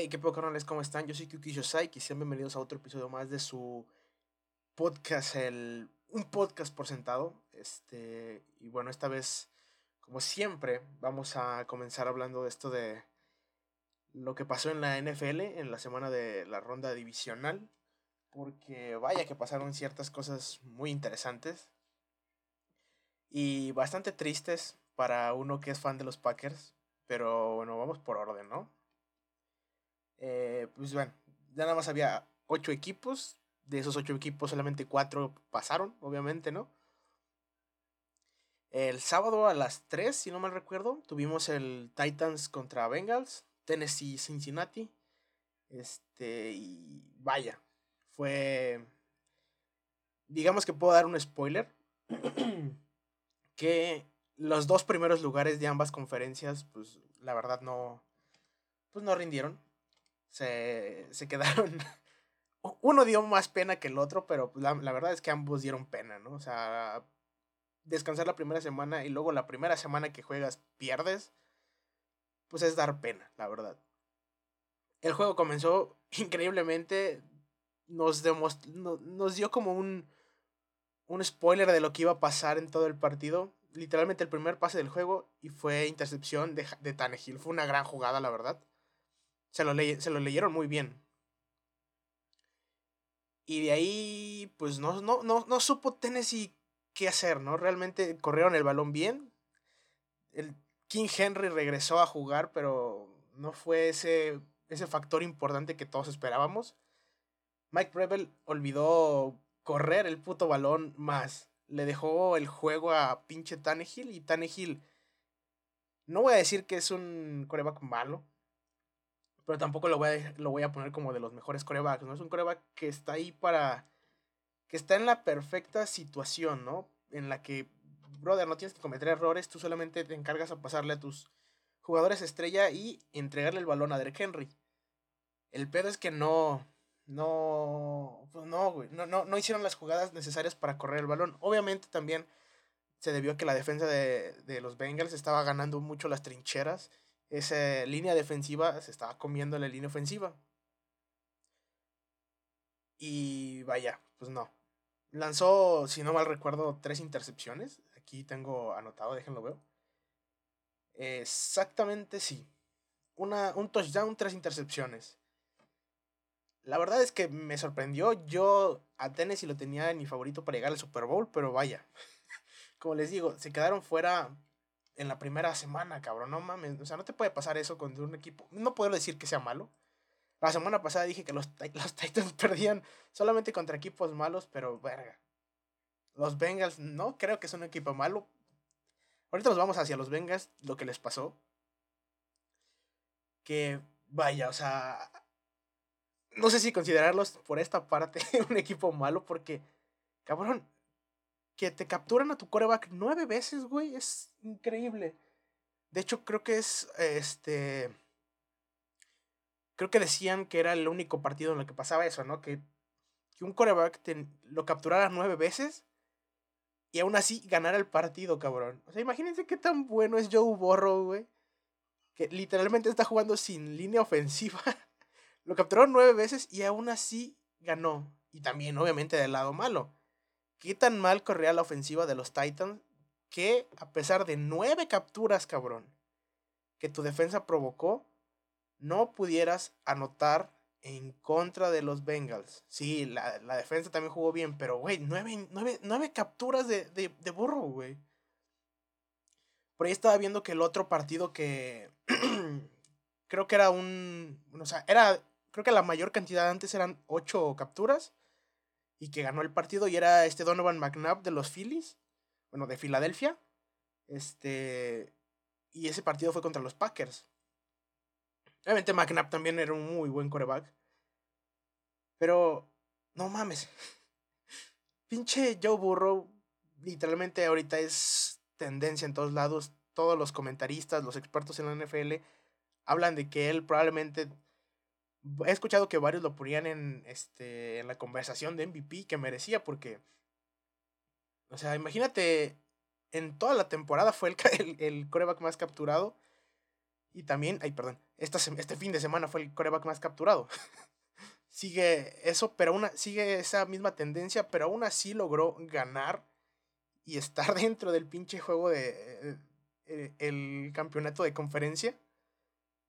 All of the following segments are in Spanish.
Hey, qué poco canales, ¿cómo están? Yo soy Kyuki Yosai y sean bienvenidos a otro episodio más de su podcast, el, un podcast por sentado. Este, y bueno, esta vez, como siempre, vamos a comenzar hablando de esto de lo que pasó en la NFL en la semana de la ronda divisional. Porque vaya que pasaron ciertas cosas muy interesantes y bastante tristes para uno que es fan de los Packers. Pero bueno, vamos por orden, ¿no? Eh, pues bueno, ya nada más había ocho equipos. De esos ocho equipos solamente cuatro pasaron, obviamente, ¿no? El sábado a las 3, si no mal recuerdo, tuvimos el Titans contra Bengals, Tennessee Cincinnati. Este, y vaya, fue. Digamos que puedo dar un spoiler. que los dos primeros lugares de ambas conferencias, pues la verdad no. Pues no rindieron se, se quedaron. Uno dio más pena que el otro, pero pues, la, la, verdad es que ambos dieron pena, ¿no? O sea, descansar la primera semana y luego la primera semana que juegas pierdes, pues es dar pena, la verdad. El juego comenzó increíblemente, nos, nos dio como un, un spoiler de lo que iba a pasar en todo el partido. Literalmente el primer pase del juego y fue intercepción de, de. Fue una gran jugada, la verdad. Se lo, leyeron muy bien. Y de ahí, pues no, no, no, no supo Tennessee qué hacer, ¿no? Realmente corrieron el balón bien. El King Henry regresó a jugar, pero no fue ese, ese factor importante que todos esperábamos. Mike Rebel olvidó correr el puto balón más. Le dejó el juego a pinche Tannehill y Tannehill. No voy a decir que es un coreback malo pero tampoco lo voy a, lo voy a poner como de los mejores corebacks, ¿no? Es un coreback que está ahí para, que está en la perfecta situación, ¿no? En la que, brother, no tienes que cometer errores, tú solamente te encargas a pasarle a tus jugadores estrella y entregarle el balón a Derek Henry. El pedo es que no, no, pues no, no, no, no hicieron las jugadas necesarias para correr el balón. Obviamente también se debió a que la defensa de, de los Bengals estaba ganando mucho las trincheras esa línea defensiva se estaba comiendo la línea ofensiva. Y vaya, pues no. Lanzó, si no mal recuerdo, tres intercepciones. Aquí tengo anotado, déjenlo ver. Exactamente sí. Una, un touchdown, tres intercepciones. La verdad es que me sorprendió. Yo a Tennessee lo tenía en mi favorito para llegar al Super Bowl, pero vaya. Como les digo, se quedaron fuera en la primera semana, cabrón. No mames. O sea, no te puede pasar eso con un equipo. No puedo decir que sea malo. La semana pasada dije que los, los Titans perdían solamente contra equipos malos, pero verga. Los Bengals no creo que es un equipo malo. Ahorita nos vamos hacia los Bengals, lo que les pasó. Que vaya, o sea. No sé si considerarlos por esta parte un equipo malo, porque, cabrón, que te capturan a tu coreback nueve veces, güey, es increíble. De hecho, creo que es, este, creo que decían que era el único partido en el que pasaba eso, ¿no? Que, que un coreback lo capturara nueve veces y aún así ganara el partido, cabrón. O sea, imagínense qué tan bueno es Joe Burrow, güey. Que literalmente está jugando sin línea ofensiva. lo capturaron nueve veces y aún así ganó. Y también, obviamente, del lado malo qué tan mal corría la ofensiva de los Titans que a pesar de nueve capturas, cabrón, que tu defensa provocó, no pudieras anotar en contra de los Bengals. Sí, la, defensa también jugó bien, pero, güey, nueve, capturas de, de, de burro, güey. Por ahí estaba viendo que el otro partido que creo que era un, o sea, era, creo que la mayor cantidad antes eran ocho capturas y que ganó el partido y era este Donovan McNabb de los Phillies, bueno, de Filadelfia. Este, y ese partido fue contra los Packers. Obviamente McNabb también era un muy buen coreback. Pero, no mames. Pinche Joe Burrow, literalmente ahorita es tendencia en todos lados. Todos los comentaristas, los expertos en la NFL, hablan de que él probablemente he escuchado que varios lo ponían en, este, en la conversación de MVP que merecía porque, o sea, imagínate, en toda la temporada fue el, el, el coreback más capturado Y también, ay, perdón, esta, este fin de semana fue el coreback más capturado. sigue eso, pero una, sigue esa misma tendencia, pero aún así logró ganar y estar dentro del pinche juego de eh, eh, el campeonato de conferencia.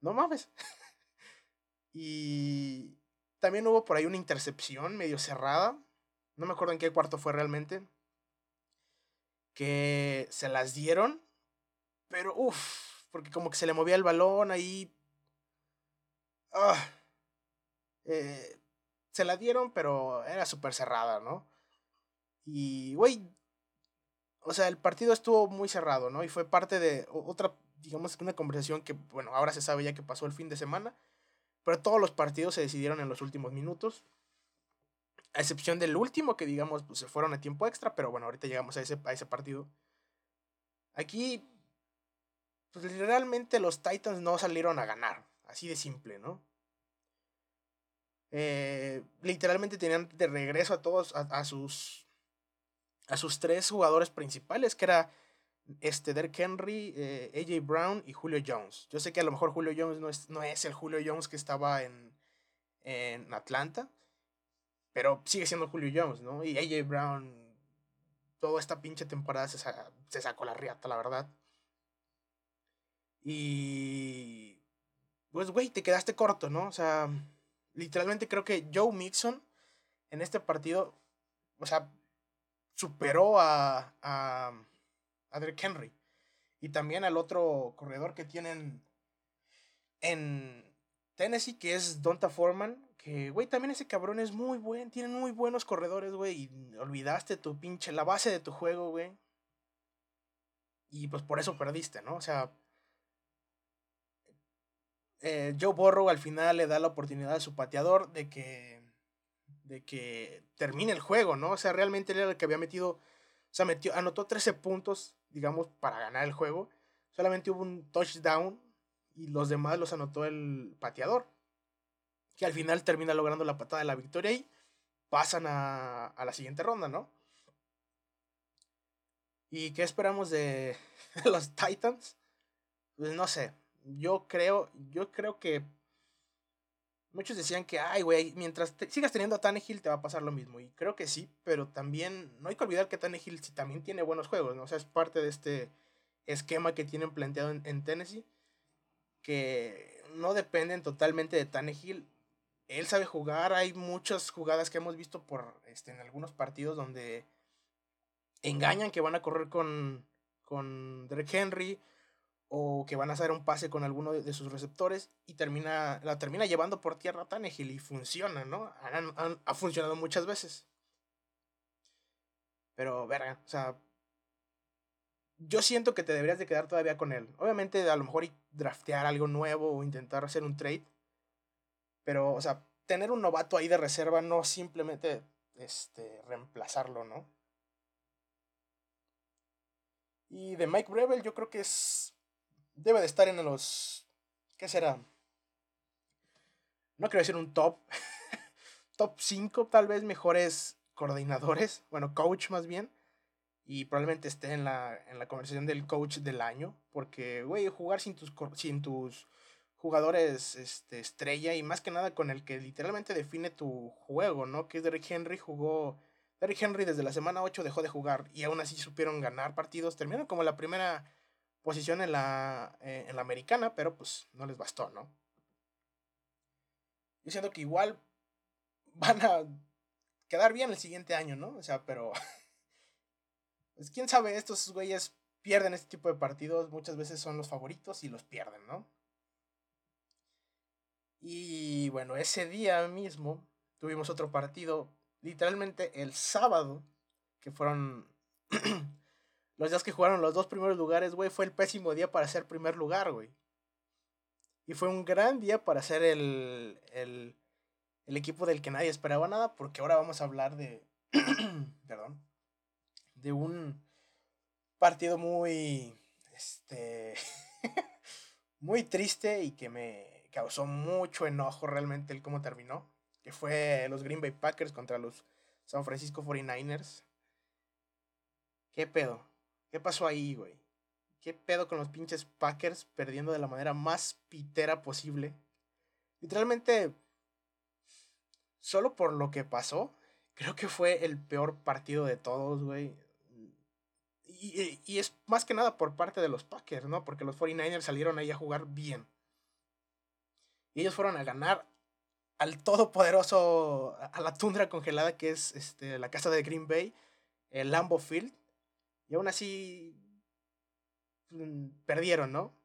No mames. Y también hubo por ahí una intercepción medio cerrada. No me acuerdo en qué cuarto fue realmente. Que se las dieron. Pero uff, porque como que se le movía el balón ahí. Ah, eh, se la dieron, pero era súper cerrada, ¿no? Y, güey, o sea, el partido estuvo muy cerrado, ¿no? Y fue parte de otra, digamos, una conversación que, bueno, ahora se sabe ya que pasó el fin de semana, pero todos los partidos se decidieron en los últimos minutos, a excepción del último, que digamos, pues se fueron a tiempo extra, pero bueno, ahorita llegamos a ese, a ese partido. Aquí, pues realmente los Titans no salieron a ganar, así de simple, ¿no? Eh, literalmente tenían de regreso a todos, a, sus a sus tres jugadores principales, que era este Derek Henry, eh, AJ Brown y Julio Jones. Yo sé que a lo mejor Julio Jones no es, no es el Julio Jones que estaba en, en Atlanta, pero sigue siendo Julio Jones, ¿no? Y AJ Brown, toda esta pinche temporada se, se sacó la riata, la verdad. Y... Pues, güey, te quedaste corto, ¿no? O sea, literalmente creo que Joe Mixon en este partido, o sea, superó a, a, a Henry. Y también al otro corredor que tienen en Tennessee, que es Donta Foreman. Que, güey, también ese cabrón es muy buen. Tienen muy buenos corredores, güey. Y olvidaste tu pinche, la base de tu juego, güey. Y pues por eso perdiste, ¿no? O sea, eh, Joe Borrow al final le da la oportunidad a su pateador de que, de que termine el juego, ¿no? O sea, realmente él era el que había metido, o sea, metió, anotó 13 puntos, digamos, para ganar el juego. Solamente hubo un touchdown y los demás los anotó el pateador, que al final termina logrando la patada de la victoria y pasan a, a la siguiente ronda, ¿no? ¿Y qué esperamos de los Titans? Pues no sé, yo creo, yo creo que muchos decían que, ay, güey, mientras sigas teniendo a Tannehill te va a pasar lo mismo. Y creo que sí, pero también no hay que olvidar que Tannehill sí también tiene buenos juegos, ¿no? O sea, es parte de este esquema que tienen planteado en, Tennessee, que no dependen totalmente de Tannehill. Él sabe jugar, hay muchas jugadas que hemos visto por, este, en algunos partidos donde engañan que van a correr con, con Derek Henry o que van a hacer un pase con alguno de, sus receptores y termina, la termina llevando por tierra Tannehill y funciona, ¿no? ha funcionado muchas veces. Pero, verga, o sea, yo siento que te deberías de quedar todavía con él. Obviamente, a lo mejor draftear algo nuevo o intentar hacer un trade. Pero, o sea, tener un novato ahí de reserva no simplemente este, reemplazarlo, ¿no? Y de Mike Brevel yo creo que es debe de estar en los, ¿qué será? No quiero decir un top, top 5 tal vez mejores coordinadores, bueno, coach más bien, y probablemente esté en la, en la conversación del coach del año, porque, güey, jugar sin tus, sin tus jugadores este, estrella y más que nada con el que literalmente define tu juego, ¿no? Que es Derrick Henry, jugó... Derrick Henry desde la semana 8 dejó de jugar y aún así supieron ganar partidos. Terminaron como la primera posición en la, eh, en la americana, pero pues no les bastó, ¿no? Yo siento que igual van a quedar bien el siguiente año, ¿no? O sea, pero... Pues quién sabe, estos güeyes pierden este tipo de partidos, muchas veces son los favoritos y los pierden, ¿no? Y bueno, ese día mismo tuvimos otro partido, literalmente el sábado, que fueron los días que jugaron los dos primeros lugares, güey, fue el pésimo día para ser primer lugar, güey. Y fue un gran día para ser el, el, el equipo del que nadie esperaba nada, porque ahora vamos a hablar de, perdón, de un partido muy, este, muy triste y que me causó mucho enojo realmente el cómo terminó, que fue los Green Bay Packers contra los San Francisco 49ers. ¿Qué pedo? ¿Qué pasó ahí, güey? ¿Qué pedo con los pinches Packers perdiendo de la manera más pitera posible? Literalmente, solo por lo que pasó, creo que fue el peor partido de todos, güey. Y, y, es más que nada por parte de los Packers, ¿no? Porque los 49ers salieron ahí a jugar bien. Y ellos fueron a ganar al todopoderoso, a la tundra congelada que es este, la casa de Green Bay, el Lambo Field. Y aún así mm, perdieron, ¿no?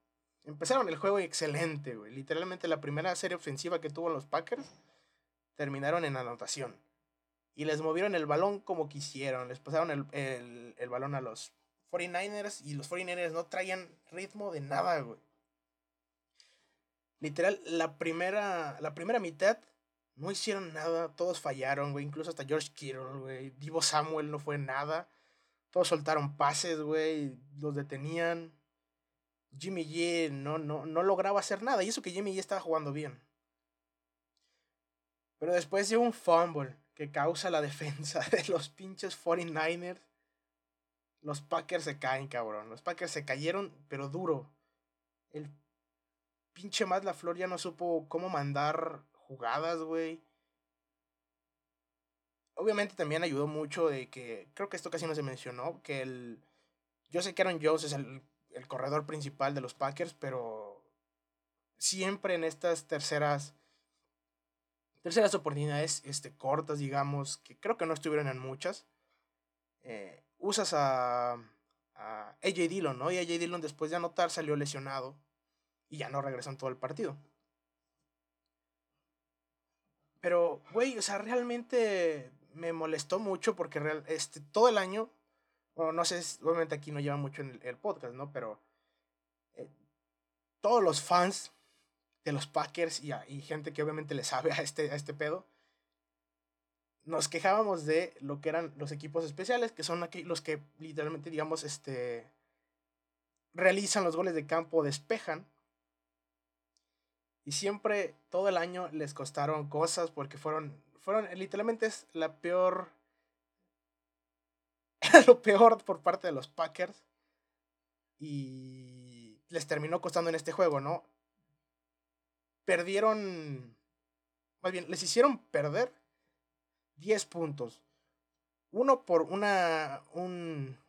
Empezaron el juego excelente, güey. Literalmente la primera serie ofensiva que tuvo los Packers terminaron en anotación. Y les movieron el balón como quisieron. Les pasaron el, el, el balón a los 49ers y los 49ers no traían ritmo de nada, güey. Literal, la primera, la primera mitad no hicieron nada, todos fallaron, güey. Incluso hasta George Kittle, güey. Divo Samuel no fue nada. Todos soltaron pases, güey. Los detenían. Jimmy G no, no, no lograba hacer nada. Y eso que Jimmy G estaba jugando bien. Pero después de un fumble que causa la defensa de los pinches 49ers, los Packers se caen, cabrón. Los Packers se cayeron, pero duro. El pinche más la flor ya no supo cómo mandar jugadas, güey. Obviamente también ayudó mucho de que, creo que esto casi no se mencionó, que el... Yo sé que Aaron Jones es el, el corredor principal de los Packers, pero siempre en estas terceras terceras oportunidades este, cortas, digamos, que creo que no estuvieron en muchas, eh, usas a, a AJ Dillon, ¿no? Y AJ Dillon después de anotar salió lesionado y ya no regresó en todo el partido. Pero, güey, o sea, realmente me molestó mucho porque real, este, todo el año, bueno, no sé, obviamente aquí no lleva mucho en el, podcast, ¿no? Pero eh, todos los fans de los Packers y, gente que obviamente le sabe a este, a este pedo, nos quejábamos de lo que eran los equipos especiales, que son aquí los que literalmente, digamos, este, realizan los goles de campo, despejan y siempre, todo el año les costaron cosas porque fueron, fueron, literalmente es la peor, lo peor por parte de los Packers. Y les terminó costando en este juego, ¿no? Perdieron, más bien, les hicieron perder 10 puntos. Uno por una,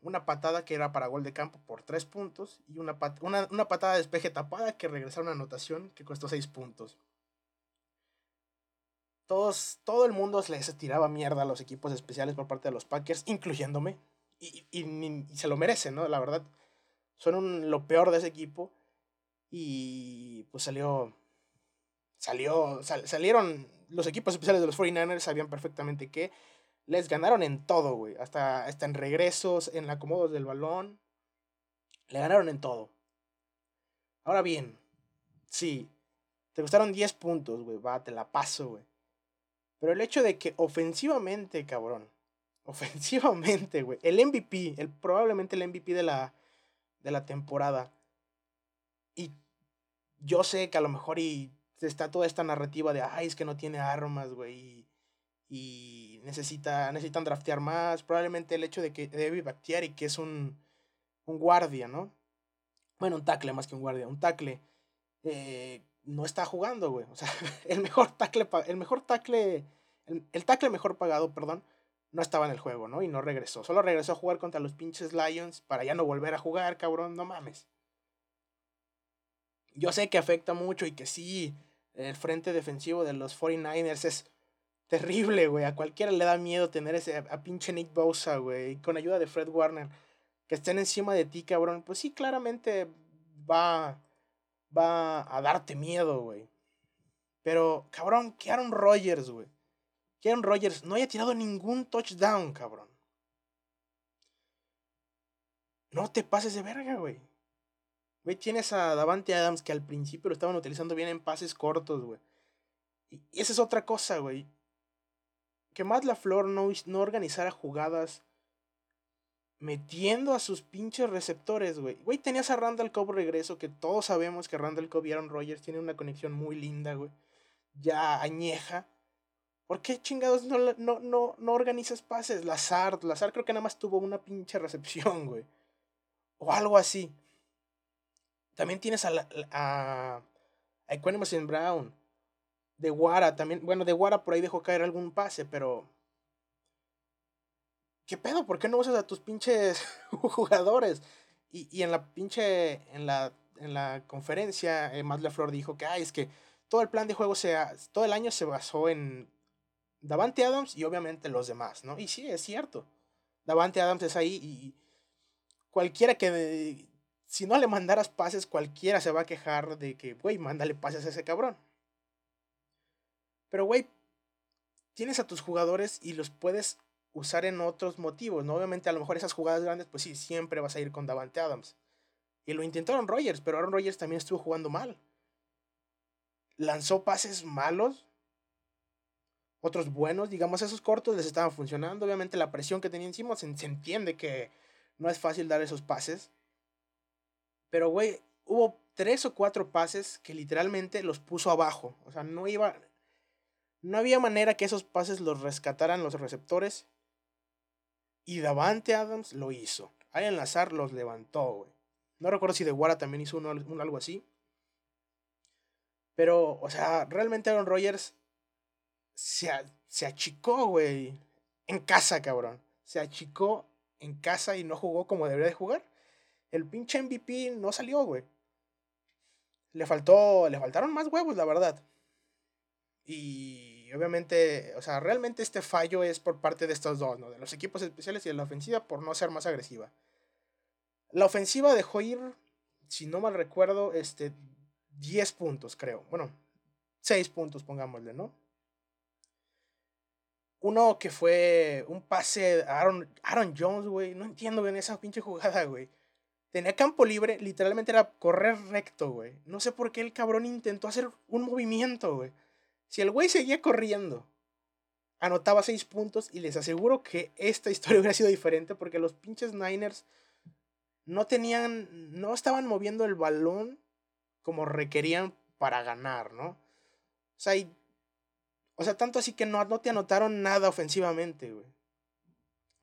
una patada que era para gol de campo por tres puntos y una, una, una patada de despeje tapada que regresaron a anotación que costó seis puntos. Todos, todo el mundo les tiraba mierda a los equipos especiales por parte de los Packers, incluyéndome. Y, y, se lo merecen, ¿no? La verdad, son lo peor de ese equipo. Y pues salió. Salió. salieron. Los equipos especiales de los 49ers sabían perfectamente que les ganaron en todo, güey. Hasta, hasta en regresos, en acomodos del balón. Le ganaron en todo. Ahora bien, sí, te gustaron 10 puntos, güey. Va, te la paso, güey. Pero el hecho de que ofensivamente, cabrón. Ofensivamente, güey. El MVP, el, probablemente el MVP de la, de la temporada. Y yo sé que a lo mejor y está toda esta narrativa de, ay, es que no tiene armas, güey y necesita, necesitan draftear más. Probablemente el hecho de que David Bactiari, que es un, un guardia, ¿no? Bueno, un tackle más que un guardia, un tackle, eh, no está jugando, güey. O sea, el mejor tackle, el mejor tackle, el, el tackle mejor pagado, perdón, no estaba en el juego, ¿no? Y no regresó. Solo regresó a jugar contra los pinches Lions para ya no volver a jugar, cabrón, no mames. Yo sé que afecta mucho y que sí, el frente defensivo de los 49ers es terrible, güey. A cualquiera le da miedo tener ese, a, pinche Nick Bosa, güey. Con ayuda de Fred Warner. Que estén encima de ti, cabrón. Pues sí, claramente va, va a darte miedo, güey. Pero, cabrón, que Aaron Rodgers, güey. Que Aaron Rodgers no haya tirado ningún touchdown, cabrón. No te pases de verga, güey. Güey, tienes a Davante Adams que al principio lo estaban utilizando bien en pases cortos, güey. Y esa es otra cosa, güey que Matt LaFleur no, no organizara jugadas metiendo a sus pinches receptores, güey. Güey, tenías a Randall Cobb regreso, que todos sabemos que Randall Cobb y Aaron Rodgers tienen una conexión muy linda, güey. Ya añeja. ¿Por qué chingados no, no, no, no organizas pases? Lazard, Lazard creo que nada más tuvo una pinche recepción, güey. O algo así. También tienes a, la, a, a Brown. De Guara también. Bueno, de Guara por ahí dejó caer algún pase, pero. ¿Qué pedo? ¿Por qué no usas a tus pinches jugadores? Y, y en la pinche. En la, en la conferencia, eh, LaFleur dijo que, ay, es que todo el plan de juego sea. Todo el año se basó en Davante Adams y obviamente los demás, ¿no? Y sí, es cierto. Davante Adams es ahí y cualquiera que si no le mandaras pases, cualquiera se va a quejar de que, güey, mándale pases a ese cabrón. Pero, güey, tienes a tus jugadores y los puedes usar en otros motivos, ¿no? Obviamente, a lo mejor esas jugadas grandes, pues sí, siempre vas a ir con Davante Adams. Y lo intentaron Rogers, pero Aaron Rodgers también estuvo jugando mal. Lanzó pases malos, otros buenos, digamos, esos cortos les estaban funcionando. Obviamente, la presión que tenía encima se entiende que no es fácil dar esos pases. Pero, güey, hubo tres o cuatro pases que literalmente los puso abajo. O sea, no iba. No había manera que esos pases los rescataran los receptores. Y Davante Adams lo hizo. Al enlazar los levantó, güey. No recuerdo si De Guara también hizo uno, algo así. Pero, o sea, realmente Aaron Rodgers se, se achicó, güey. En casa, cabrón. Se achicó en casa y no jugó como debería de jugar el pinche MVP no salió, güey. Le faltó, le faltaron más huevos, la verdad. Y obviamente, o sea, realmente este fallo es por parte de estos dos, ¿no? De los equipos especiales y de la ofensiva por no ser más agresiva. La ofensiva dejó ir, si no mal recuerdo, este, 10 puntos, creo. Bueno, 6 puntos, pongámosle, ¿no? Uno que fue un pase a Aaron, Aaron Jones, güey. No entiendo bien esa pinche jugada, güey. Tenía campo libre, literalmente era correr recto, güey. No sé por qué el cabrón intentó hacer un movimiento, güey. Si el güey seguía corriendo, anotaba seis puntos y les aseguro que esta historia hubiera sido diferente porque los pinches Niners no tenían, no estaban moviendo el balón como requerían para ganar, ¿no? O sea, o sea tanto así que no, no te anotaron nada ofensivamente, güey.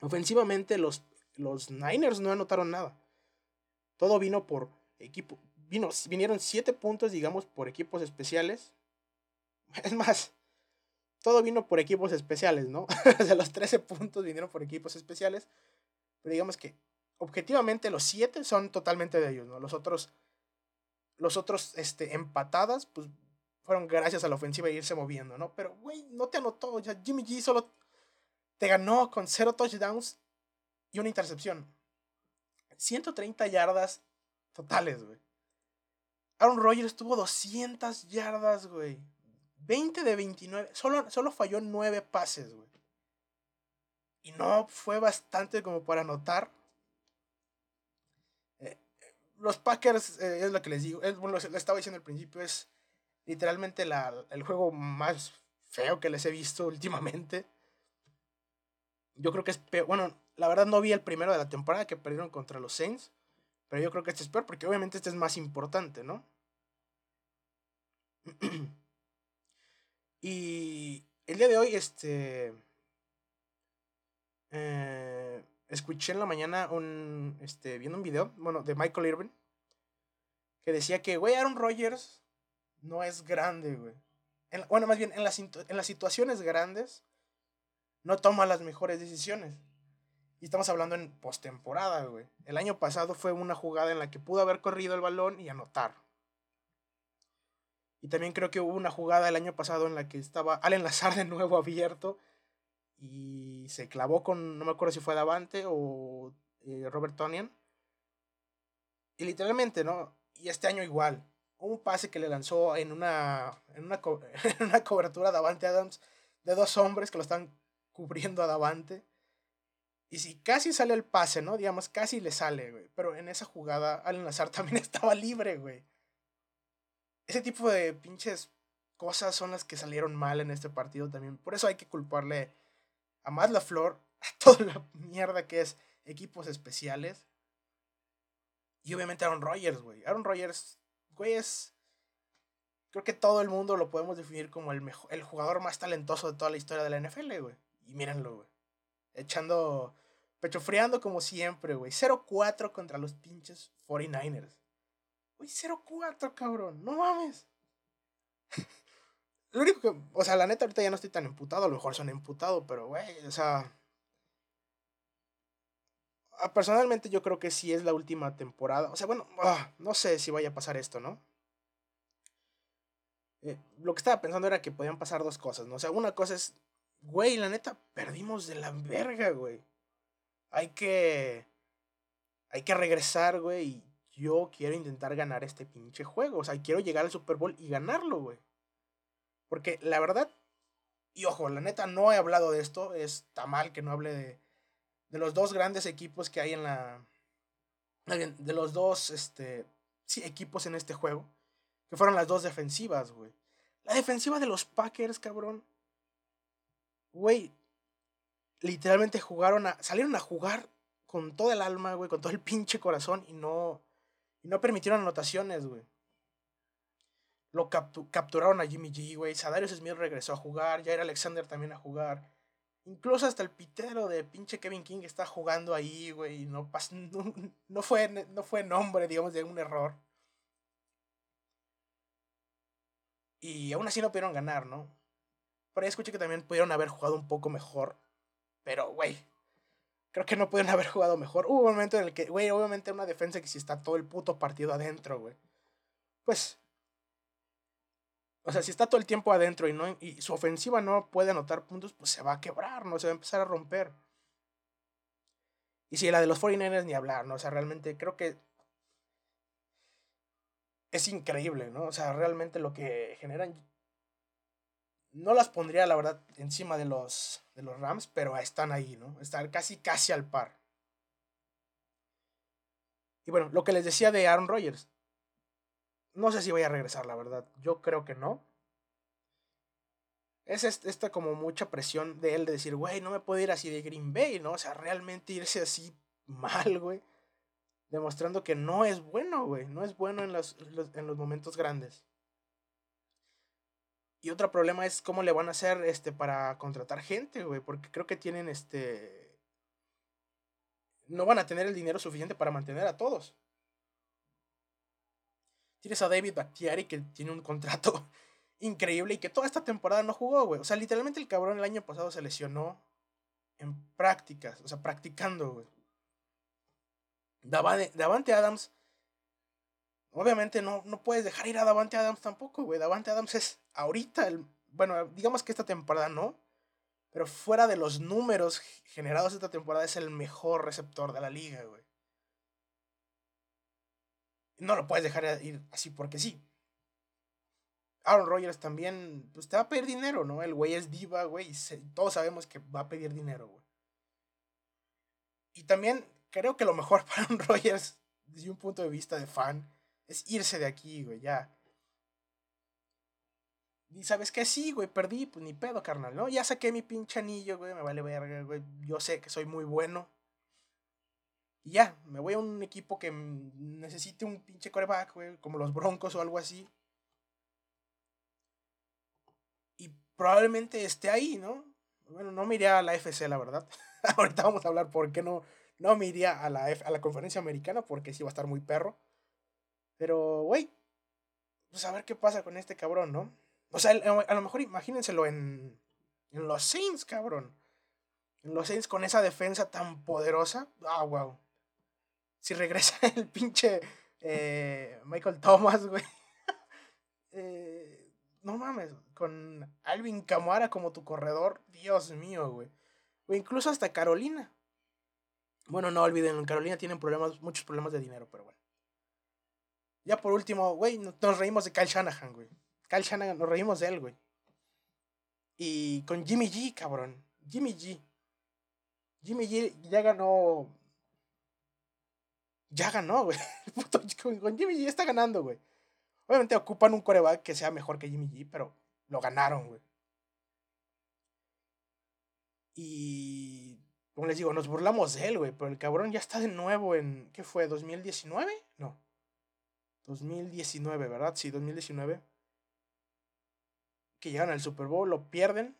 Ofensivamente los, los Niners no anotaron nada. Todo vino por equipo. Vino, vinieron siete puntos, digamos, por equipos especiales. Es más, todo vino por equipos especiales, ¿no? o sea, los 13 puntos vinieron por equipos especiales. Pero digamos que objetivamente los siete son totalmente de ellos, ¿no? Los otros, los otros este, empatadas, pues fueron gracias a la ofensiva y irse moviendo, ¿no? Pero, güey, no te anotó. Ya Jimmy G solo te ganó con cero touchdowns y una intercepción. 130 yardas totales, güey. Aaron Rodgers tuvo 200 yardas, güey. 20 de 29. Solo, solo falló 9 pases, güey. Y no fue bastante como para anotar. Eh, los Packers, eh, es lo que les digo, es, bueno, les estaba diciendo al principio, es literalmente la, el juego más feo que les he visto últimamente. Yo creo que es peor. Bueno, la verdad no vi el primero de la temporada que perdieron contra los Saints. Pero yo creo que este es peor porque obviamente este es más importante, ¿no? y el día de hoy, este... Eh, escuché en la mañana un... Este, viendo un video, bueno, de Michael Irvin. Que decía que, güey, Aaron Rodgers no es grande, güey. bueno, más bien, en las, en las situaciones grandes no toma las mejores decisiones. Y estamos hablando en postemporada, güey. El año pasado fue una jugada en la que pudo haber corrido el balón y anotar. Y también creo que hubo una jugada el año pasado en la que estaba al enlazar de nuevo abierto y se clavó con, no me acuerdo si fue Davante o eh, Robert Tonian. Y literalmente, ¿no? Y este año igual. Un pase que le lanzó en una, en una, en una cobertura a Davante Adams de dos hombres que lo están cubriendo a Davante. Y si casi sale el pase, ¿no? Digamos, casi le sale, güey. Pero en esa jugada, Allen Lazar también estaba libre, güey. Ese tipo de pinches cosas son las que salieron mal en este partido también. Por eso hay que culparle a Matt LaFleur, a toda la mierda que es equipos especiales. Y obviamente Aaron Rodgers, güey. Aaron Rodgers, güey, es. Creo que todo el mundo lo podemos definir como el, mejor, el jugador más talentoso de toda la historia de la NFL, güey. Y mírenlo, güey. 'Pecho friando como siempre, güey. 0-4 contra los pinches 49ers. Güey, 0-4, cabrón. No mames. Lo único que, o sea, la neta ahorita ya no estoy tan emputado, a lo mejor son emputado, pero güey, o sea, ah, personalmente yo creo que sí es la última temporada. O sea, bueno, ah, no sé si vaya a pasar esto, ¿no? Eh, lo que estaba pensando era que podían pasar dos cosas, ¿no? O sea, una cosa es, güey, la neta, perdimos de la verga, güey. Hay que... Hay que regresar, güey, y yo quiero intentar ganar este pinche juego. O sea, quiero llegar al Super Bowl y ganarlo, güey. Porque la verdad, y ojo, la neta no he hablado de esto, está mal que no hable de, de los dos grandes equipos que hay en la... De los dos, este, sí, equipos en este juego, que fueron las dos defensivas, güey. La defensiva de los Packers, cabrón. Güey, literalmente jugaron a, salieron a jugar con todo el alma, güey, con todo el pinche corazón y no, y no permitieron anotaciones, güey. Lo capturaron a Jimmy G, güey. Sadarius Smith regresó a jugar. Jair Alexander también a jugar. Incluso hasta el pitero de pinche Kevin King está jugando ahí, güey. No, no, no, fue, no fue nombre, digamos, de un error. Y aún así no pudieron ganar, ¿no? Por ahí escuché que también pudieron haber jugado un poco mejor. Pero, güey. Creo que no pudieron haber jugado mejor. Hubo un momento en el que, güey, obviamente una defensa que si está todo el puto partido adentro, güey. Pues o sea, si está todo el tiempo adentro y, no, y su ofensiva no puede anotar puntos, pues se va a quebrar, ¿no? Se va a empezar a romper. Y si la de los 49ers ni hablar, ¿no? O sea, realmente creo que es increíble, ¿no? O sea, realmente lo que generan. No las pondría, la verdad, encima de los, de los Rams, pero están ahí, ¿no? Están casi, casi al par. Y bueno, lo que les decía de Aaron Rodgers. No sé si voy a regresar, la verdad. Yo creo que no. Es esta como mucha presión de él de decir, güey, no me puedo ir así de Green Bay, ¿no? O sea, realmente irse así mal, güey. Demostrando que no es bueno, güey. No es bueno en los, en los momentos grandes. Y otro problema es cómo le van a hacer este, para contratar gente, güey. Porque creo que tienen este. No van a tener el dinero suficiente para mantener a todos. Tienes a David Bakhtiari que tiene un contrato increíble y que toda esta temporada no jugó, güey. O sea, literalmente el cabrón el año pasado se lesionó en prácticas, o sea, practicando, güey. Davante Adams, obviamente no, no puedes dejar ir a Davante Adams tampoco, güey. Davante Adams es ahorita, el, bueno, digamos que esta temporada no, pero fuera de los números generados esta temporada es el mejor receptor de la liga, güey. No lo puedes dejar ir así porque sí. Aaron Rodgers también, pues te va a pedir dinero, ¿no? El güey es diva, güey, y todos sabemos que va a pedir dinero, güey. Y también creo que lo mejor para Aaron Rodgers, desde un punto de vista de fan, es irse de aquí, güey, ya. Y sabes que sí, güey, perdí, pues ni pedo, carnal, ¿no? Ya saqué mi pinche anillo, güey, me vale verga, güey. Yo sé que soy muy bueno. Y ya, me voy a un equipo que necesite un pinche coreback, güey, como los Broncos o algo así. Y probablemente esté ahí, ¿no? Bueno, no me iría a la FC, la verdad. Ahorita vamos a hablar por qué no, no me a la, a la conferencia americana, porque sí va a estar muy perro. Pero, güey, pues a ver qué pasa con este cabrón, ¿no? O sea, a lo mejor imagínenselo en, en los Saints, cabrón. En los Saints con esa defensa tan poderosa. Ah, wow si regresa el pinche eh, Michael Thomas, güey. Eh, no mames, con Alvin Camara como tu corredor, Dios mío, güey. O incluso hasta Carolina. Bueno, no olviden, en Carolina tienen problemas, muchos problemas de dinero, pero bueno. Ya por último, güey, nos reímos de Kyle Shanahan, güey. Kyle Shanahan, nos reímos de él, güey. Y con Jimmy G, cabrón. Jimmy G. Jimmy G ya ganó ya ganó, güey. con, Jimmy G está ganando, güey. Obviamente ocupan un coreback que sea mejor que Jimmy G, pero lo ganaron, güey. Y. Como les digo, nos burlamos de él, güey. Pero el cabrón ya está de nuevo en. ¿Qué fue? ¿2019? No. 2019, ¿verdad? Sí, 2019. Que llegan al Super Bowl, lo pierden,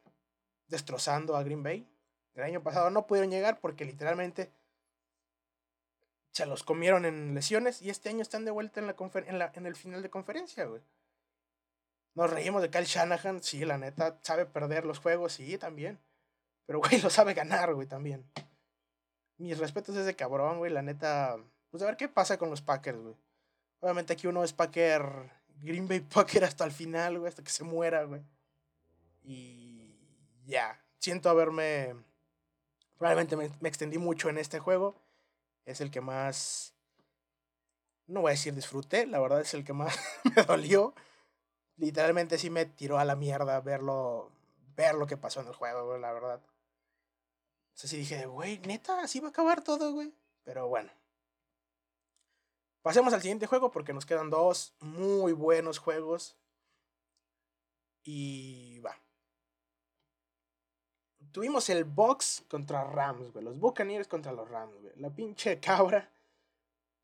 destrozando a Green Bay. El año pasado no pudieron llegar porque literalmente se los comieron en lesiones y este año están de vuelta en, la, el final de conferencia, güey. Nos reímos de Kyle Shanahan, sí, la neta, sabe perder los juegos, sí, también. Pero, güey, lo sabe ganar, güey, también. Mis respetos a ese cabrón, güey, la neta. Pues a ver qué pasa con los Packers, güey. Obviamente aquí uno es Packer, Green Bay Packer hasta el final, güey, hasta que se muera, güey. Y ya, siento haberme... Probablemente me, me extendí mucho en este juego. Es el que más... No voy a decir disfruté, la verdad es el que más me dolió literalmente sí me tiró a la mierda verlo, ver lo que pasó en el juego, güey, la verdad. O sí dije, güey, neta, así va a acabar todo, güey. Pero bueno. Pasemos al siguiente juego porque nos quedan dos muy buenos juegos. Y va. Tuvimos el Box contra Rams, güey. Los Buccaneers contra los Rams, güey. La pinche cabra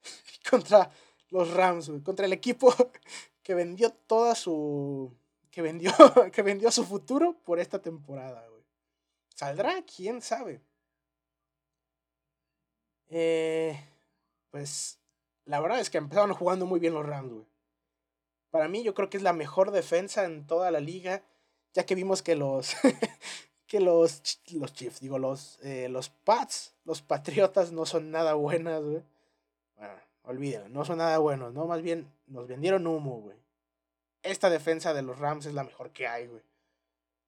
contra los Rams, güey. Contra el equipo que vendió toda su. que vendió, que vendió su futuro por esta temporada, güey. ¿Saldrá? ¿Quién sabe? Eh, pues la verdad es que empezaron jugando muy bien los Rams, güey. Para mí yo creo que es la mejor defensa en toda la liga, ya que vimos que los que los los Chiefs, digo los eh, los Pats, los Patriotas no son nada buenas, güey. Bueno, olvídenlo, no son nada buenos, no, más bien nos vendieron humo, güey esta defensa de los Rams es la mejor que hay, güey.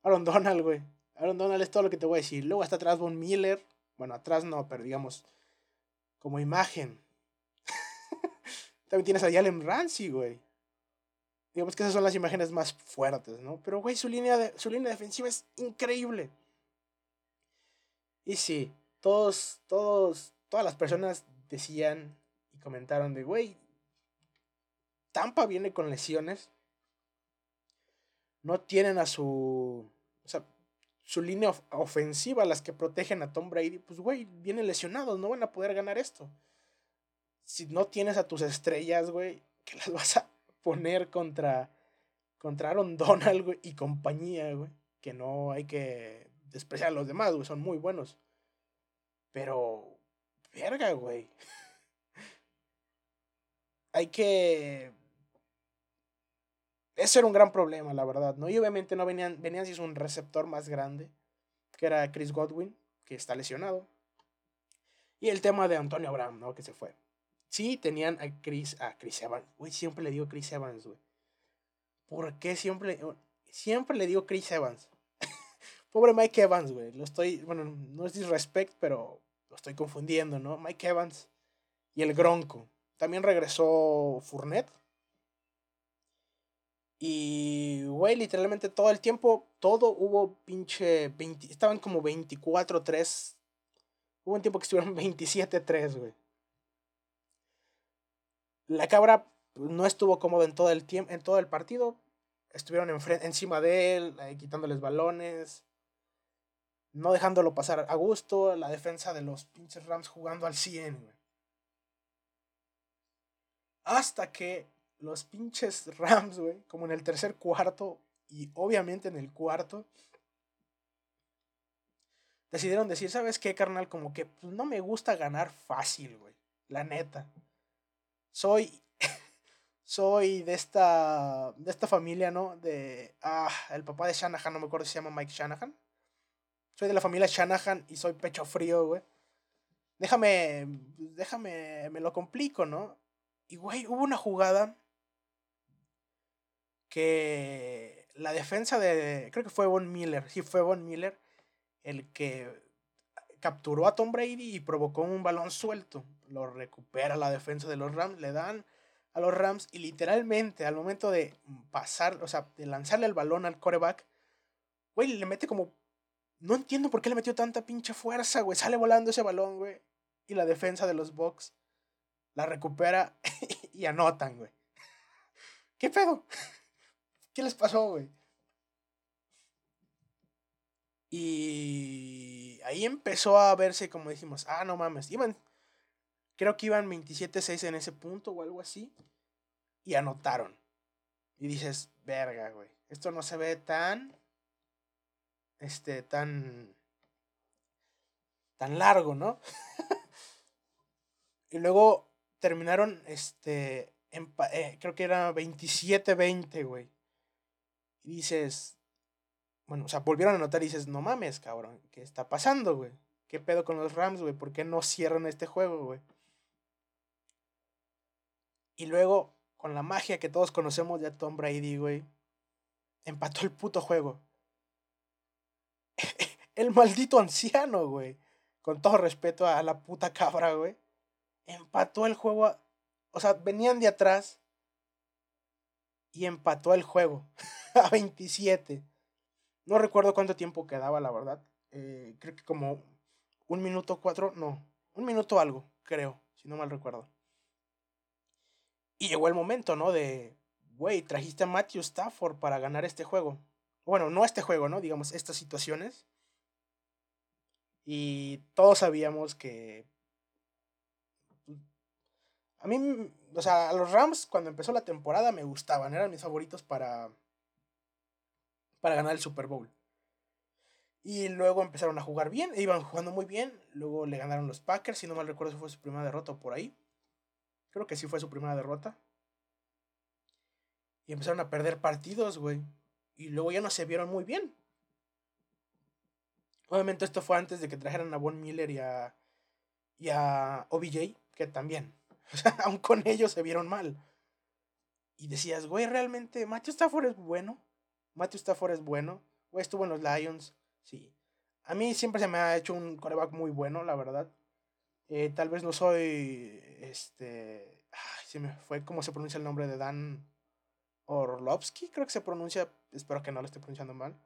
Aaron Donald, güey. Aaron Donald es todo lo que te voy a decir. Luego está atrás Von Miller. Bueno, atrás no, pero digamos, como imagen. También tienes a Jalen Ramsey, güey. Digamos que esas son las imágenes más fuertes, ¿no? Pero, güey, su línea, de, su línea defensiva es increíble. Y sí, todos, todos, todas las personas decían y comentaron de, güey, Tampa viene con lesiones no tienen a su. O sea, su línea ofensiva, las que protegen a Tom Brady, pues, güey, vienen lesionados, no van a poder ganar esto. Si no tienes a tus estrellas, güey, que las vas a poner contra, contra Aaron Donald, güey, y compañía, güey, que no hay que despreciar a los demás, güey, son muy buenos. Pero, verga, güey. hay que ese era un gran problema, la verdad, ¿no? Y obviamente no venían, venían si es un receptor más grande, que era Chris Godwin, que está lesionado. Y el tema de Antonio Brown, ¿no? Que se fue. Sí, tenían a Chris, a Chris Evans. Uy, siempre le digo Chris Evans, güey. ¿Por qué siempre, siempre le digo Chris Evans? Pobre Mike Evans, güey. Lo estoy, bueno, no es disrespect, pero lo estoy confundiendo, ¿no? Mike Evans y el Gronco. También regresó Fournette y, güey, literalmente todo el tiempo, todo hubo pinche 20, estaban como 24-3. Hubo un tiempo que estuvieron 27-3, güey. La cabra pues, no estuvo cómodo en todo el tiempo, en todo el partido. Estuvieron encima de él, quitándoles balones, no dejándolo pasar a gusto. La defensa de los pinches Rams jugando al 100, güey. Hasta que los pinches Rams, güey, como en el tercer cuarto y obviamente en el cuarto, decidieron decir, ¿sabes qué, carnal? Como que pues, no me gusta ganar fácil, güey. La neta. Soy, soy de esta, de esta familia, ¿no? De, ah, el papá de Shanahan, no me acuerdo si se llama Mike Shanahan. Soy de la familia Shanahan y soy pecho frío, güey. Déjame, déjame, me lo complico, ¿no? Y, güey, hubo una jugada que la defensa de, creo que fue Von Miller, sí fue Von Miller, el que capturó a Tom Brady y provocó un balón suelto. Lo recupera la defensa de los Rams, le dan a los Rams y literalmente al momento de pasar, o sea, de lanzarle el balón al coreback, güey, le mete como... No entiendo por qué le metió tanta pinche fuerza, güey. Sale volando ese balón, güey. Y la defensa de los Bucks la recupera y anotan, güey. ¿Qué pedo? ¿Qué les pasó, güey? Y ahí empezó a verse, como dijimos, ah, no mames, iban, creo que iban 27-6 en ese punto o algo así, y anotaron. Y dices, verga, güey, esto no se ve tan, este, tan, tan largo, ¿no? Y luego terminaron, este, eh, creo que era 27-20, güey. Y dices, bueno, o sea, volvieron a anotar y dices, no mames, cabrón, ¿qué está pasando, güey? ¿Qué pedo con los Rams, güey? ¿Por qué no cierran este juego, güey? Y luego, con la magia que todos conocemos de Tom Brady, güey, empató el puto juego. el maldito anciano, güey. Con todo respeto a la puta cabra, güey. Empató el juego. O sea, venían de atrás. Y empató el juego. a 27. No recuerdo cuánto tiempo quedaba, la verdad. Eh, creo que como un minuto cuatro. No. Un minuto algo, creo. Si no mal recuerdo. Y llegó el momento, ¿no? De, güey, trajiste a Matthew Stafford para ganar este juego. Bueno, no este juego, ¿no? Digamos, estas situaciones. Y todos sabíamos que... A mí, o sea, a los Rams cuando empezó la temporada me gustaban, eran mis favoritos para, para ganar el Super Bowl. Y luego empezaron a jugar bien, e iban jugando muy bien. Luego le ganaron los Packers, si no mal recuerdo, fue su primera derrota por ahí. Creo que sí fue su primera derrota. Y empezaron a perder partidos, güey. Y luego ya no se vieron muy bien. Obviamente esto fue antes de que trajeran a Von Miller y a, y a OBJ, que también. O sea, aún con ellos se vieron mal. Y decías, güey, realmente Matthew Stafford es bueno. Matthew Stafford es bueno. Güey, estuvo en los Lions. Sí. A mí siempre se me ha hecho un coreback muy bueno, la verdad. Eh, tal vez no soy. Este. Ay, se me fue cómo se pronuncia el nombre de Dan Orlovsky, creo que se pronuncia. Espero que no lo esté pronunciando mal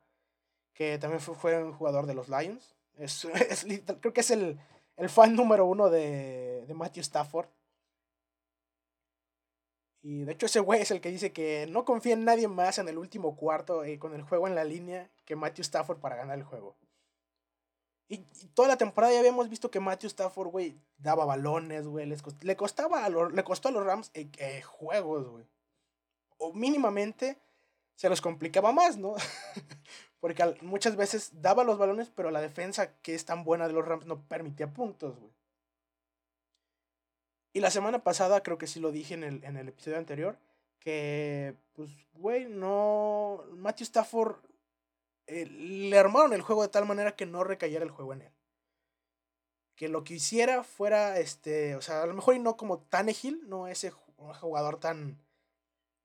que también fue, un jugador de los Lions. Es, creo que es el, el, fan número uno de, de Matthew Stafford. Y de hecho ese güey es el que dice que no confía en nadie más en el último cuarto eh, con el juego en la línea que Matthew Stafford para ganar el juego. Y, toda la temporada ya habíamos visto que Matthew Stafford, güey, daba balones, güey. le costaba le costó a los Rams eh, eh, juegos, güey. O mínimamente se los complicaba más, ¿no? Porque muchas veces daba los balones, pero la defensa que es tan buena de los Rams no permitía puntos, güey. Y la semana pasada, creo que sí lo dije en el, en el episodio anterior, que, pues, güey, no. Matthew Stafford eh, le armaron el juego de tal manera que no recayera el juego en él. Que lo que hiciera fuera, este, o sea, a lo mejor y no como Tannehill, no ese jugador tan.